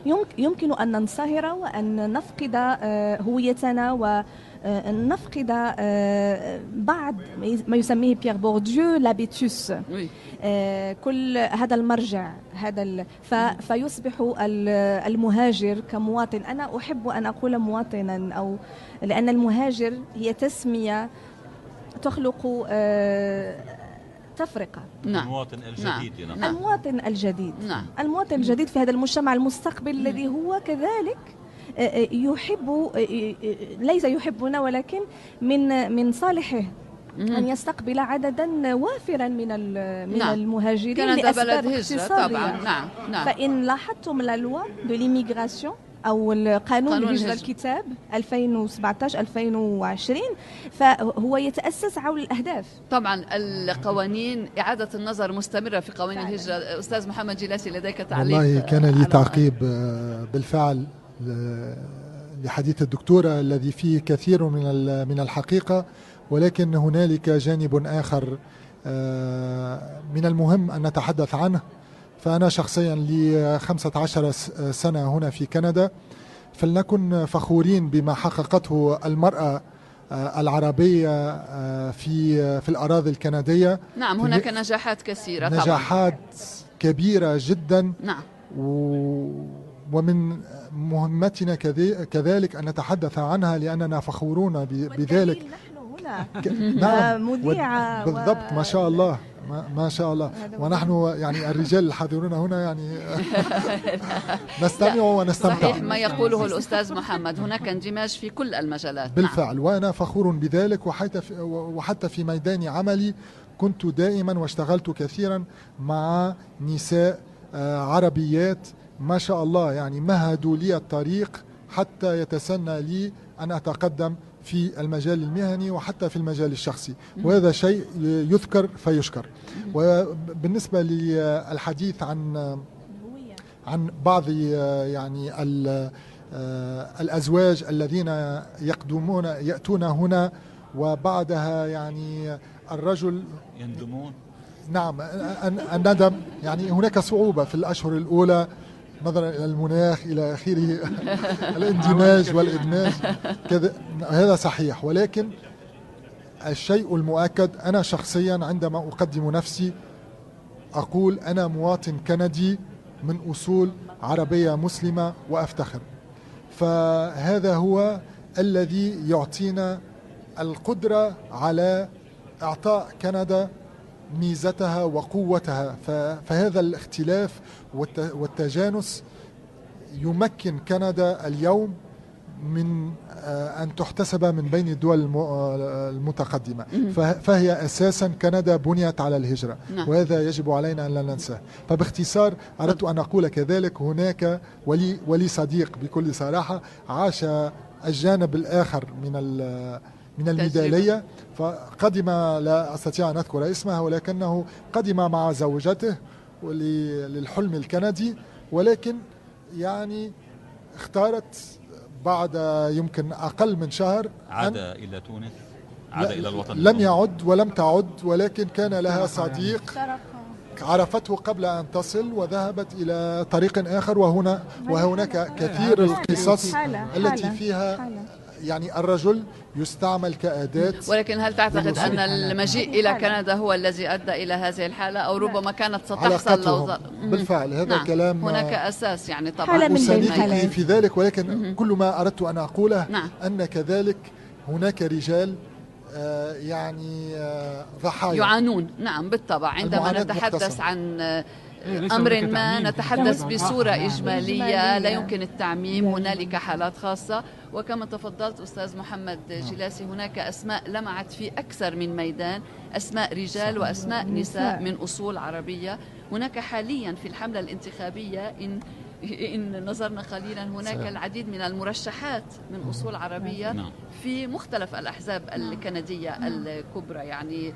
يمك- يمكن أن ننصهر وأن نفقد آه، هويتنا ونفقد بعض ما يسميه بيير بورديو لابيتوس كل هذا المرجع هذا. فيصبح ال- المهاجر كمواطن. أنا أحب أن أقول مواطنا أو لأن المهاجر هي تسمية تخلق تفرقة. نعم. المواطن الجديد ينقل. المواطن الجديد. نعم. المواطن الجديد في هذا المجتمع المستقبل الذي هو كذلك آه، آه، يحب آه، ليس يحبنا ولكن من من صالحه أن. يستقبل عددا وافرا من ال- من نعم. المهاجرين كندا بلد هجرة. طبعا. نعم نعم. فإن لاحظتم la loi de l'immigration أو القانون الهجرة. الكتاب 2017 2020 فهو يتأسس حول الأهداف طبعا القوانين إعادة النظر مستمرة في قوانين فعلا. الهجرة أستاذ محمد جلاسي لديك تعليق والله كان لي تعقيب آه، بالفعل لحديث الدكتورة الذي فيه كثير من ال- من الحقيقة ولكن هنالك جانب آخر آه، من المهم أن نتحدث عنه فأنا شخصيا لي 15 س- سنة هنا في كندا فلنكن فخورين بما حققته المرأة آه، العربية آه، في في الأراضي الكندية. نعم هناك نجاحات كثيرة طبعا. نجاحات كبيرة جدا. نعم. و- ومن مهمتنا كذلك أن نتحدث عنها لأننا فخورون بذلك. نحن هنا. ك- آه، نعم مذيعة بالضبط ما شاء الله. ما, ما شاء الله. ونحن يعني الرجال الحاضرون هنا يعني نستمع ونستمتع. صحيح ما يقوله الأستاذ محمد. هناك اندماج في كل المجالات. نعم. بالفعل. وأنا فخور بذلك. وحتى في, وحتى في ميدان عملي كنت دائما واشتغلت كثيرا مع نساء آه، عربيات. ما شاء الله يعني مهدوا لي الطريق حتى يتسنى لي أن أتقدم في المجال المهني وحتى في المجال الشخصي وهذا شيء يذكر فيشكر. وبالنسبة للحديث عن عن بعض يعني آه، الأزواج الذين يقدمون يأتون هنا وبعدها يعني الرجل يندمون. نعم الن- الندم يعني هناك صعوبة في الأشهر الأولى. نظرا إلى المناخ إلى آخره. الإندماج والإدماج. كذا هذا صحيح. ولكن الشيء المؤكد أنا شخصيا عندما أقدم نفسي أقول أنا مواطن كندي من أصول عربية مسلمة وأفتخر. فهذا هو الذي يعطينا القدرة على إعطاء كندا ميزتها وقوتها. فهذا الاختلاف والت- والتجانس يمكن كندا اليوم من آه، أن تحتسب من بين الدول آه، المتقدمة. فه- فهي أساسا كندا بنيت على الهجرة. نعم. وهذا يجب علينا أن لا ننساه. فباختصار أردت أن أقول كذلك هناك ولي, ولي صديق بكل صراحة عاش الجانب الآخر من ال- من الميدالية. فقدم لا أستطيع أن أذكر اسمها ولكنه قدم مع زوجته ول- للحلم الكندي ولكن يعني اختارت بعد يمكن أقل من شهر عاد إلى تونس عاد إلى الوطن لم يعد ولم تعد ولكن كان لها صديق عرفته قبل أن تصل وذهبت إلى طريق آخر وهنا وهناك كثير القصص التي فيها. يعني الرجل يستعمل كأداة ولكن هل تعتقد أن المجيء إلى. كندا هو الذي أدى إلى هذه الحالة أو ربما كانت ستحصل لو. بالفعل هذا نعم. كلام هناك أساس يعني طبعا أساندك. في ذلك ولكن كل ما أردت أن أقوله نعم. أن كذلك هناك رجال آه، يعني آه، ضحايا يعانون نعم بالطبع عندما نتحدث. عن أمر هناك ما. نتحدث نعم. بصورة نعم. إجمالية. لا يمكن التعميم نعم. هنالك حالات خاصة وكما تفضلت أستاذ محمد جلاسي هناك أسماء لمعت في أكثر من ميدان أسماء رجال وأسماء نساء نساء. من أصول عربية هناك حاليا في الحملة الانتخابية إن إن نظرنا قليلا هناك صحيح. العديد من المرشحات من أصول عربية نعم. في مختلف الأحزاب الكندية الكبرى يعني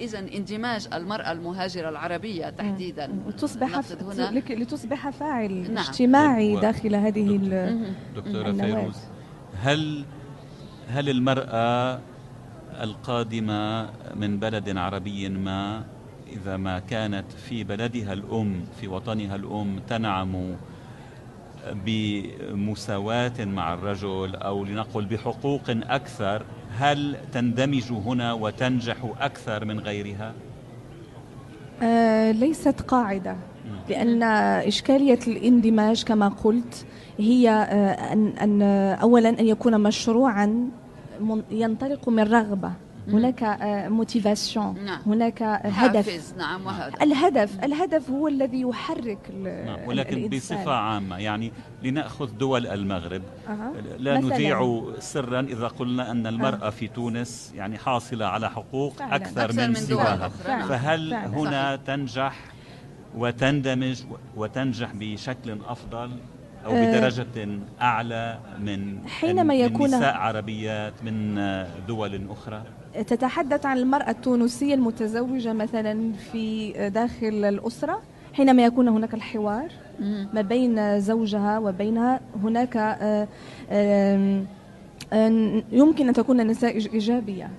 إذا اندماج المرأة المهاجرة العربية تحديدا وتصبح هنا لك- لتصبح فاعل نعم. اجتماعي و- داخل هذه. دكتورة. فيروز هل هل المرأة القادمة من بلد عربي ما إذا ما كانت في بلدها الأم في وطنها الأم تنعم بمساواة مع الرجل أو لنقل بحقوق أكثر هل تندمج هنا وتنجح أكثر من غيرها؟ آه، ليست قاعدة لأن إشكالية الاندماج كما قلت هي آه، أن, أن أولا أن يكون مشروعا ينطلق من رغبة هناك موتيفاسيون نعم. هناك هدف حافز نعم وهذا الهدف الهدف هو الذي يحرك نعم ولكن الإنسان. بصفة عامة يعني لنأخذ دول المغرب أها. لا مثلاً. نذيع سرا إذا قلنا أن المرأة في تونس يعني حاصلة على حقوق فعلاً. أكثر, أكثر من, من سواها. فعلاً. فهل فعلاً. هنا تنجح وتندمج وتنجح بشكل أفضل أو آه، بدرجة أعلى من حينما من يكون- نساء عربيات من دول أخرى تتحدث عن المرأة التونسية المتزوجة مثلا في داخل الأسرة حينما يكون هناك الحوار. ما بين زوجها وبينها هناك آه، آم، آم، يمكن أن تكون إيج- إيجابية.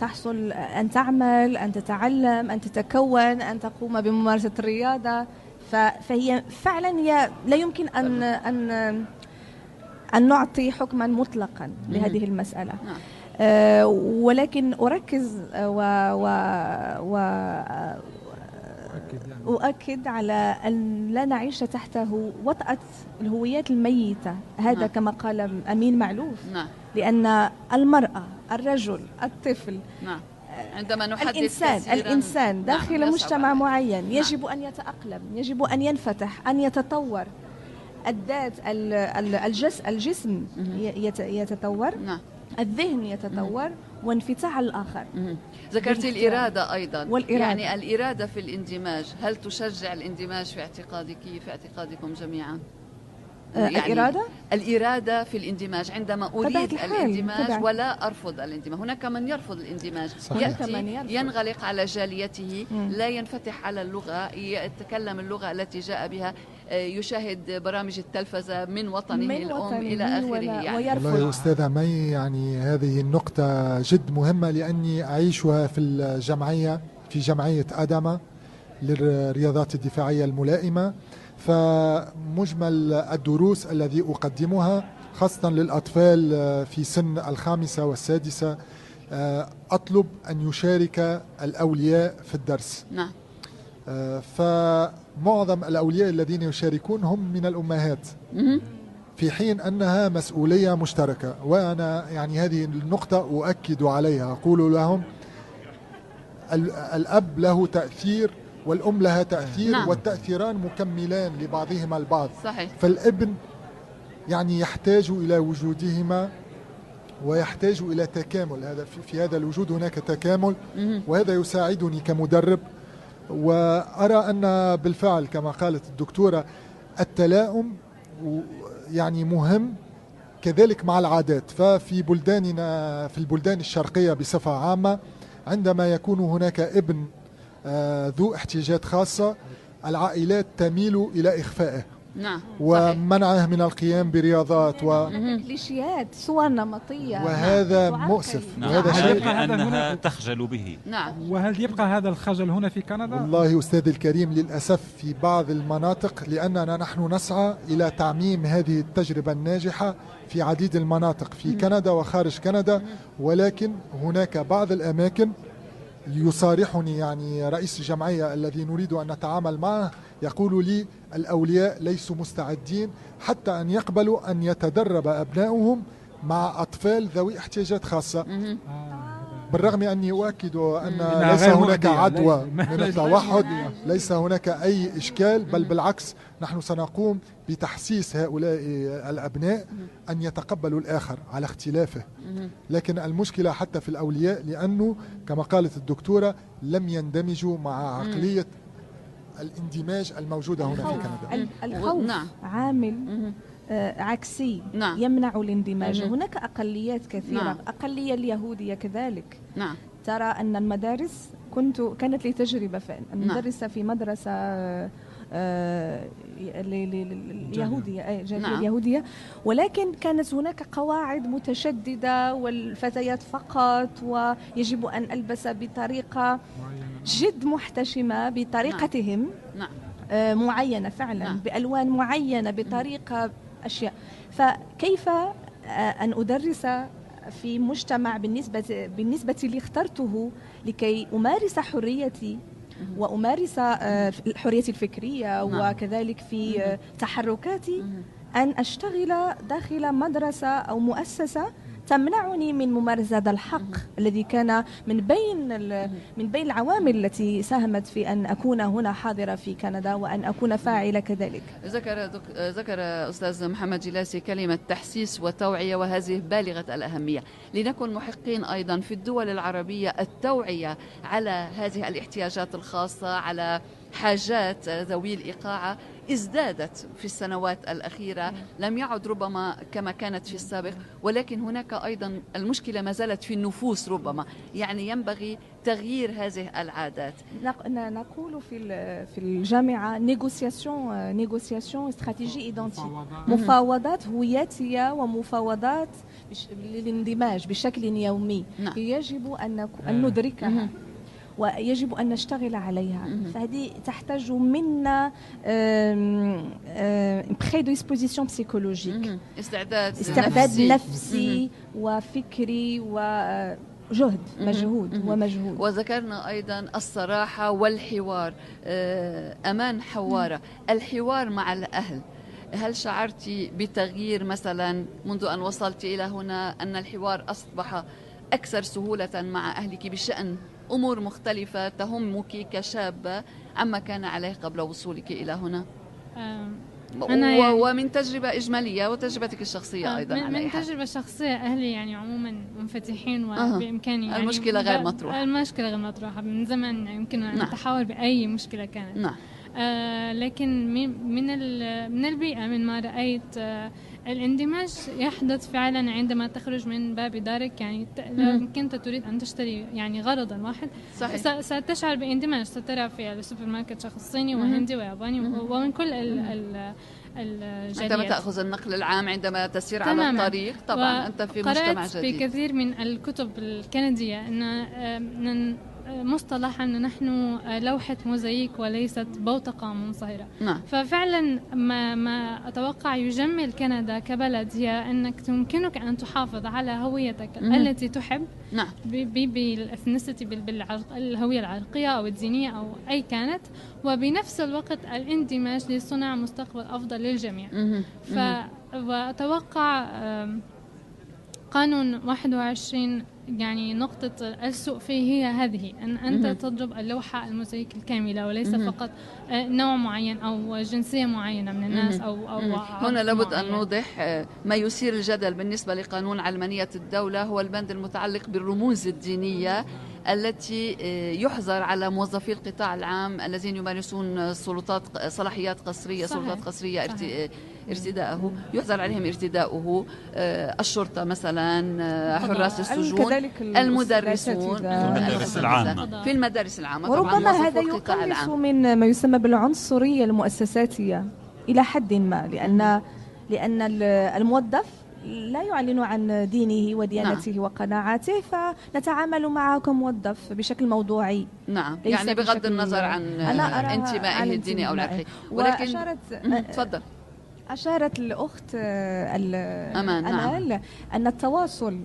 تحصل أن تعمل أن تتعلم أن تتكون أن تقوم بممارسة الرياضة فهي فعلا هي لا يمكن أن أن أن نعطي حكما مطلقا لهذه المسألة نعم. آه، ولكن أركز آه، و, و, و يعني. أؤكد على أن لا نعيش تحته وطأة الهويات الميتة. هذا نعم. كما قال أمين معلوف. نعم. لأن المرأة الرجل الطفل نعم. عندما نحدث الإنسان الإنسان نعم، داخل يصعب مجتمع عليك. معين يجب أن يتأقلم يجب أن ينفتح أن يتطور. الذات ال- ال- الجس الجسم يتطور. نعم. الذهن يتطور وانفتاح الآخر. ذكرت. الإرادة أيضا والإرادة. يعني الإرادة في الاندماج هل تشجع الاندماج في اعتقادك في اعتقادكم جميعا آه، الإرادة؟ الإرادة في الاندماج. عندما أريد الحال، الاندماج طبعاً. ولا أرفض الاندماج. هناك من يرفض الاندماج. صحيح. يأتي يرفض. ينغلق على جاليته. مم. لا ينفتح على اللغة. يتكلم اللغة التي جاء بها. آه، يشاهد برامج التلفزة من وطنه من الأم وطنه إلى آخره يعني. والله ويرفض أستاذة مي يعني هذه النقطة جد مهمة لأني أعيشها في الجمعية في جمعية أدمة للرياضات الدفاعية الملائمة. فمجمل الدروس الذي أقدمها خاصة للأطفال في سن الخامسة والسادسة أطلب أن يشارك الأولياء في الدرس. نعم. فمعظم الأولياء الذين يشاركون هم من الأمهات. في حين أنها مسؤولية مشتركة وأنا يعني هذه النقطة أؤكد عليها أقول لهم ال- الأب له تأثير والأم لها تأثير نعم. والتأثيران مكملان لبعضهما البعض. صحيح. فالابن يعني يحتاج إلى وجودهما ويحتاج إلى تكامل. هذا في, هذا الوجود هناك تكامل. وهذا يساعدني كمدرب. وأرى أن بالفعل كما قالت الدكتورة التلاؤم يعني مهم كذلك مع العادات. ففي بلداننا في البلدان الشرقية بصفة عامة عندما يكون هناك ابن ذو احتياجات خاصة العائلات تميل إلى إخفائه نعم صحيح. ومنعه من القيام برياضات و كليشيات صور نمطية. وهذا تعرقل. مؤسف. نعم. وهذا هل شيء. يبقى هذا هنا؟ تخجل به؟ نعم. وهل يبقى هذا الخجل هنا في كندا؟ والله أستاذ الكريم للأسف في بعض المناطق لأننا نحن نسعى إلى تعميم هذه التجربة الناجحة في عديد المناطق في كندا وخارج كندا ولكن هناك بعض الأماكن يصارحني يعني رئيس الجمعية الذي نريد أن نتعامل معه يقول لي الأولياء ليسوا مستعدين حتى أن يقبلوا أن يتدرب أبنائهم مع أطفال ذوي احتياجات خاصة. بالرغم أني أؤكد أن ليس هناك. عدوى من التوحد ليس هناك أي إشكال بل بالعكس نحن سنقوم بتحسيس هؤلاء الأبناء أن يتقبلوا الآخر على اختلافه. لكن المشكلة حتى في الأولياء لأنه كما قالت الدكتورة لم يندمجوا مع عقلية الاندماج الموجودة هنا في كندا ال- الخوف نعم. عامل. آه، عكسي نعم. يمنع الاندماج مهم. هناك أقليات كثيرة نعم. أقلية اليهودية كذلك نعم ترى أن المدارس كنت كانت لي تجربة ف- مدرسة في مدرسة اليهودية جالية نعم. اليهودية ولكن كانت هناك قواعد متشددة والفتيات فقط ويجب أن ألبس بطريقة جد محتشمة بطريقتهم. نعم. آه، معينة فعلا نعم. بألوان معينة بطريقة أشياء. فكيف آه، أن أدرس في مجتمع بالنسبة بالنسبة لي اخترته لكي أمارس حريتي؟ وأمارس آه، حريتي الفكرية نعم. وكذلك في آه، تحركاتي مهم. أن أشتغل داخل مدرسة أو مؤسسة تمنعني من ممارسة هذا الحق الذي كان من بين ال- من بين العوامل التي ساهمت في أن أكون هنا حاضرة في كندا وأن أكون فاعلة كذلك. ذكر دك... ذكر أستاذ محمد جلاسي كلمة تحسيس وتوعية وهذه بالغة الأهمية، لنكن محقين أيضا في الدول العربية التوعية على هذه الاحتياجات الخاصة على حاجات ذوي الإعاقة ازدادت في السنوات الأخيرة، لم يعد ربما كما كانت في السابق، ولكن هناك أيضا المشكلة ما زالت في النفوس ربما، يعني ينبغي تغيير هذه العادات. نقول في ال- في الجامعة négociation négociation stratégies identitaires مفاوضات. هوياتية ومفاوضات للإندماج بشكل يومي. نعم. يجب نك- أن ندركها. ويجب أن نشتغل عليها. فهذه تحتاج منا prédisposition psychologique. استعداد استعداد نفسي. وفكري وجهد مهم. مجهود مهم. ومجهود وذكرنا أيضا الصراحة والحوار آه، أمان حوارة الحوار مع الأهل هل شعرت بتغيير مثلا منذ أن وصلت إلى هنا أن الحوار أصبح أكثر سهولة مع أهلك بشأن أمور مختلفة تهمك كشابه عما كان عليه قبل وصولك إلى هنا أنا يعني- ومن تجربة إجمالية وتجربتك الشخصية آه، أيضا من, من. تجربة شخصية أهلي يعني عموما منفتحين. وبإمكاني يعني المشكلة غير مطروحة. المشكلة غير مطروحة من زمن يمكن أن نعم. نتحاور بأي مشكلة كانت نعم آه لكن من من من البيئة من ما رأيت آه الاندماج يحدث فعلا عندما تخرج من باب دارك يعني لو. كنت تريد أن تشتري يعني غرضا واحد صحيح ستشعر باندماج سترى في السوبر ماركت شخص صيني. وهندي وياباني. ومن كل ال ال الجاليات عندما تأخذ النقل العام عندما تسير على تماماً. الطريق طبعا أنت في مجتمع قرأت في عديد كثير من الكتب الكندية أن آه، مصطلح أن نحن لوحة موزاييك وليست بوتقة منصهرة نعم. ففعلا ما, ما أتوقع يجمل كندا كبلد هي أنك يمكنك أن تحافظ على هويتك مم. التي تحب. نعم. بالاثنيسيتي بالهوية العرقية أو الدينية أو أي كانت. وبنفس الوقت الاندماج لصنع مستقبل أفضل للجميع. مهم. ف وأتوقع قانون 21 يعني نقطة السوء فيه هي هذه أن أنت مهم. تضرب اللوحة الموزايك الكاملة وليس مهم. فقط آه، نوع معين أو جنسية معينة من الناس مهم. أو أو مم. هنا لابد أن معين. نوضح آه، ما يثير الجدل بالنسبة لقانون علمانية الدولة هو البند المتعلق بالرموز الدينية التي آه، يحظر على موظفي القطاع العام الذين يمارسون سلطات صلاحيات قصرية صحيح. سلطات قصرية ارت- صحيح. آه، ارتداءه يحظر عليهم ارتداؤه آه، الشرطة مثلا حراس السجون كذلك المدرسون. المدارس العامة. في المدارس العامة طبعاً وربما هذا يقلص. من ما يسمى بالعنصرية المؤسساتية إلى حد ما لأن لأن ال- الموظف لا يعلن عن دينه وديانته وقناعاته فنتعامل معه كموظف بشكل موضوعي. نعم يعني بغض النظر عن انتمائه الديني أو. العرقي ولكن وأشارت مم، تفضل. أشارت الأخت ال- أمان، نعم. أن التواصل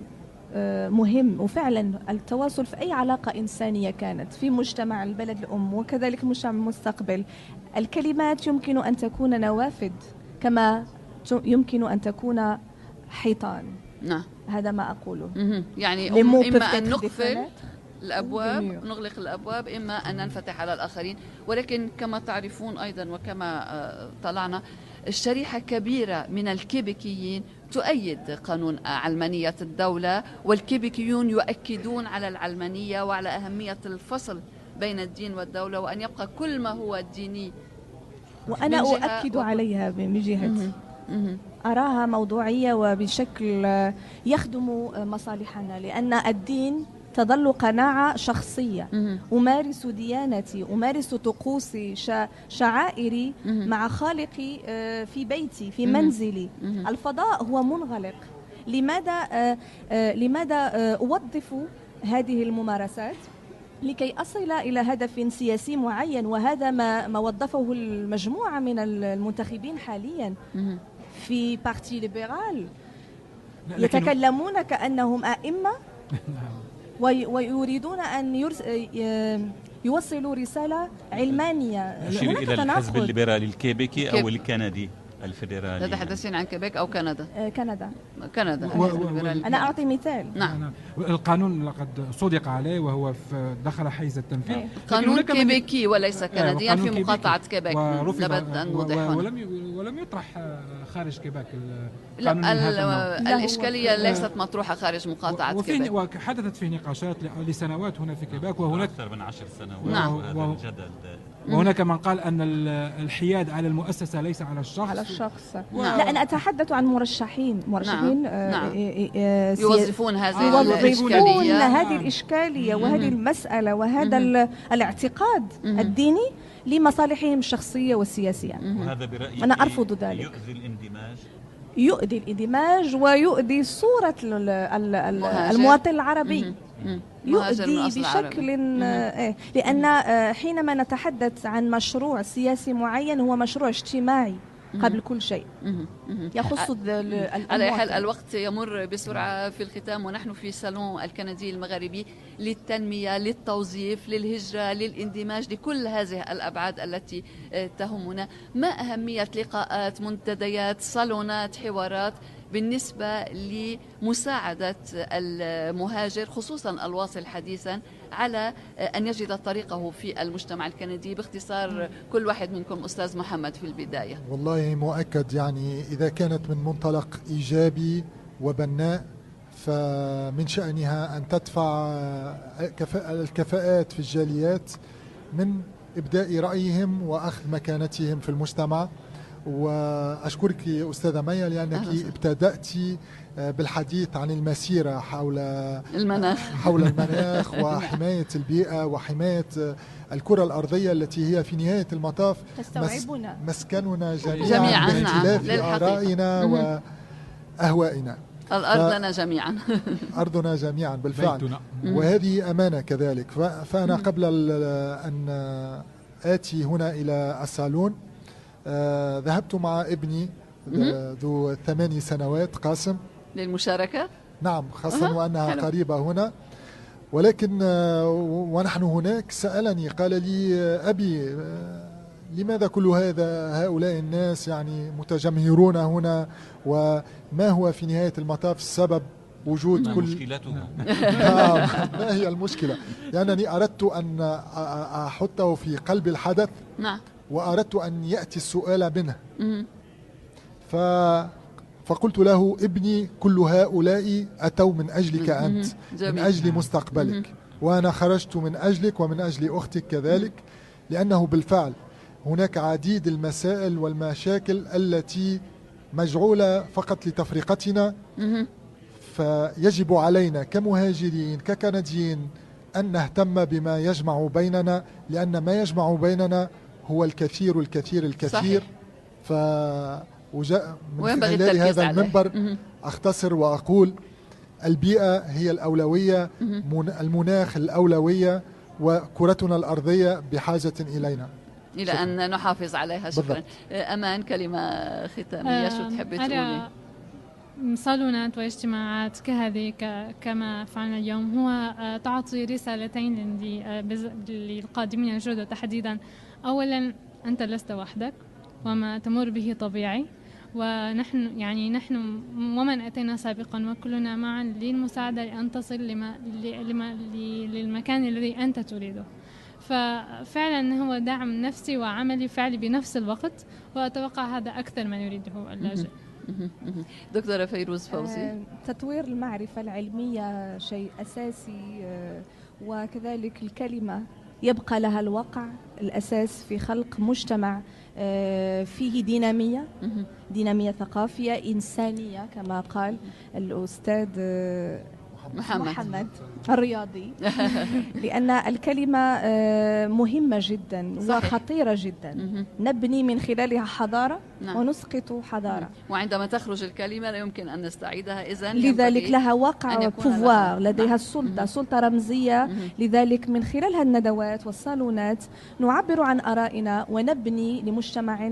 آه، مهم وفعلا التواصل في أي علاقة إنسانية كانت في مجتمع البلد الأم وكذلك مجتمع المستقبل. الكلمات يمكن أن تكون نوافذ كما يمكن أن تكون حيطان نعم هذا ما أقوله مهم. يعني être des نقفل. الأبواب. نغلق الأبواب إما أن ننفتح على الآخرين ولكن كما تعرفون أيضا وكما آه، طلعنا شريحه كبيرة من الكيبيكيين تؤيد قانون علمانية الدولة والكيبيكيون يؤكدون على العلمانية وعلى أهمية الفصل بين الدين والدولة وأن يبقى كل ما هو ديني وأنا من جهة أؤكد و- عليها من جهتي. أراها موضوعية وبشكل يخدم مصالحنا لأن الدين تظل قناعة شخصية. أمارس ديانتي أمارس طقوسي شعائري. مع خالقي آه، في بيتي في. منزلي. الفضاء هو منغلق لماذا آه، آه، لماذا أوظف هذه الممارسات لكي أصل إلى هدف سياسي معين وهذا ما ما وظفه المجموعة من المنتخبين حاليا. في Parti libéral يتكلمون كأنهم أئمة نعم. وي- ويريدون أن يوصلوا رسالة علمانية. إلى الحزب الليبرالي الكيبيكي كيب- أو الكندي. الفيدرالي تتحدثين عن كيبيك أو كندا آه، كندا كندا و- و-. أنا أعطي مثال نعم نعم. القانون لقد صدق عليه وهو في دخل حيز التنفيذ. لكن قانون كيبيكي وليس آه، كنديا في. مقاطعة كيبيك ورفض لابد أن نوضح ولم ي- ولم يطرح آه، خارج كيباك ال- لا. ال- لا، الإشكالية ليست مطروحة خارج مقاطعة كيبيك وحدثت فيه نقاشات لسنوات هنا في كيباك وهناك أكثر من عشر سنوات نعم. هذا وهو- الجدل وهناك من قال أن ال- الحياد على المؤسسة ليس على الشخص. على الشخص. نعم. لا أنا أتحدث عن مرشحين. مرشحين آه، نعم. آه، آه، يوظفون هذه الإشكالية. هذه الإشكالية وهذه المسألة وهذا الاعتقاد. الديني لمصالحهم الشخصية والسياسية. وهذا برأيي أنا أرفض ذلك. يؤذي الاندماج؟ يؤذي الاندماج ويؤذي صورة. المواطن العربي. يؤدي. بشكل آه، لأن آه، حينما نتحدث عن مشروع سياسي معين هو مشروع اجتماعي قبل كل شيء. يخص على حال. الوقت يمر بسرعة في الختام ونحن في صالون الكندي المغربي للتنمية للتوظيف للهجرة للاندماج لكل هذه الأبعاد التي آه، تهمنا. ما أهمية لقاءات منتديات صالونات حوارات؟ بالنسبة لمساعدة المهاجر خصوصا الواصل حديثا على أن يجد طريقه في المجتمع الكندي باختصار كل واحد منكم أستاذ محمد في البداية. والله مؤكد يعني إذا كانت من منطلق إيجابي وبناء فمن شأنها أن تدفع كفاء- الكفاءات في الجاليات من إبداء رأيهم وأخذ مكانتهم في المجتمع. وأشكرك أستاذة ميا لأنك أهلا وسهلا. ابتدأت بالحديث عن المسيرة حول المناخ. حول المناخ وحماية البيئة وحماية الكرة الأرضية التي هي في نهاية المطاف. تستوعبنا مسكننا جميعا, جميعاً، نعم، باختلاف للحقيقة. آرائنا. وأهوائنا. الأرض لنا جميعا. أرضنا جميعا بالفعل. بيتنا. وهذه أمانة كذلك. فأنا قبل أن آتي هنا إلى الصالون. آه، ذهبت مع ابني. ذو ثماني سنوات قاسم. للمشاركة؟ نعم خاصة وأنها حلو. قريبة هنا. ولكن آه، ونحن هناك سألني قال لي آه، أبي آه، لماذا كل هذا؟ هؤلاء الناس يعني متجمهرون هنا وما هو في نهاية المطاف السبب وجود ما كل مشكلته نعم ما هي المشكلة؟ لأنني أردت أن أحطه في قلب الحدث. نعم. وأردت أن يأتي السؤال منه. ف فقلت له ابني كل هؤلاء أتوا من أجلك. أنت جميل. من أجل مستقبلك وأنا خرجت من أجلك ومن أجل أختك كذلك لأنه بالفعل هناك عديد المسائل والمشاكل التي مجعولة فقط لتفرقتنا. فيجب علينا كمهاجرين ككنديين أن نهتم بما يجمع بيننا لأن ما يجمع بيننا هو الكثير الكثير. الكثير ف وجاء من وينبغي خلال هذا عليه. المنبر مهم. أختصر وأقول البيئة هي الأولوية المناخ الأولوية وكرتنا الأرضية بحاجة إلينا. إلى أن نحافظ عليها. شكرا. بالضبط. أمان كلمة ختامية. شو تحبي تقولي؟ صالونات واجتماعات كهذه ك- كما فعلنا اليوم هو تعطي رسالتين للقادمين الجدد تحديدا. أولا أنت لست وحدك وما تمر به طبيعي ونحن يعني نحن ومن أتينا سابقا وكلنا معا للمساعدة لأن تصل لما لما للمكان الذي أنت تريده. ففعلا هو دعم نفسي وعملي فعلي بنفس الوقت وأتوقع هذا أكثر ما يريده اللاجئ. دكتورة فيروز فوزي. آه، تطوير المعرفة العلمية شيء أساسي آه، وكذلك الكلمة يبقى لها الوقع الأساس في خلق مجتمع آه، فيه دينامية. دينامية ثقافية إنسانية كما قال الأستاذ آه، محمد محمد الرياضي لأن الكلمة آه، مهمة جدا صحيح. وخطيرة جدا. نبني من خلالها حضارة نعم. ونسقط حضارة وعندما تخرج الكلمة لا يمكن أن نستعيدها إذا لذلك لها وقع لها- لديها نعم. السلطة. سلطة رمزية. لذلك من خلال هالندوات والصالونات نعبر عن آرائنا ونبني لمجتمع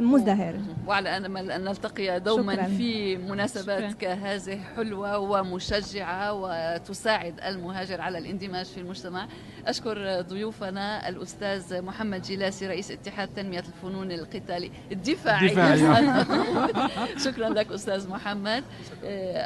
مزدهر وعلى أن نلتقي دوما شكراً. في مناسبات شكراً. كهذه حلوة ومشجعة وتساعد المهاجر على الاندماج في المجتمع. أشكر ضيوفنا الأستاذ محمد جلاسي رئيس اتحاد تنمية الفنون القتالي. الدفاعي. شكرا لك أستاذ محمد.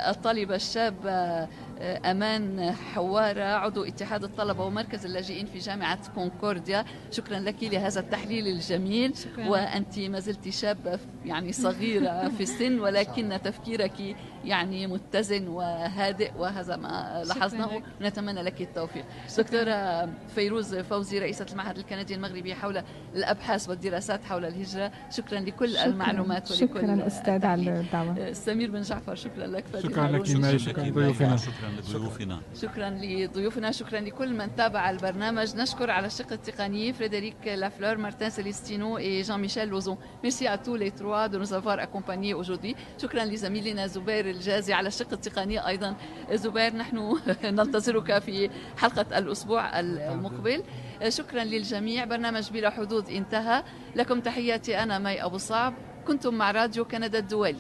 الطالبة الشابة أمان حوارة عضو اتحاد الطلبة ومركز اللاجئين في جامعة كونكورديا. شكرا لك لهذا التحليل الجميل. شكراً. وأنت ما زلت شابة يعني صغيرة في السن ولكن تفكيرك يعني متزن وهادئ وهذا ما لاحظناه. نتمنى لك التوفيق. دكتورة فيروز فوزي رئيسة المعهد الكندي المغربي حول الأبحاث والدراسات حول الهجرة. شكرا لكل شكراً. المعلومات ولكل شكرا أستاذ على. الدعوة. سمير بن جعفر شكرا لك. شكراً لك شكراً. شكراً لك. لضيوفنا. شكرا. لضيوفنا. شكرا لضيوفنا شكرا لكل من تابع البرنامج. نشكر على الشق التقني فريدريك لافلور مارتن سيليستينو et Jean-Michel Lozon. Merci à tous les trois de nous avoir accompagnés aujourd'hui. شكرا لزميلنا زبير الجازي على الشق التقني أيضا. زبير نحن ننتظرك في حلقة الأسبوع المقبل. شكرا للجميع. برنامج بلا حدود انتهى. لكم تحياتي أنا مي أبو صعب. كنتم مع راديو كندا الدولي.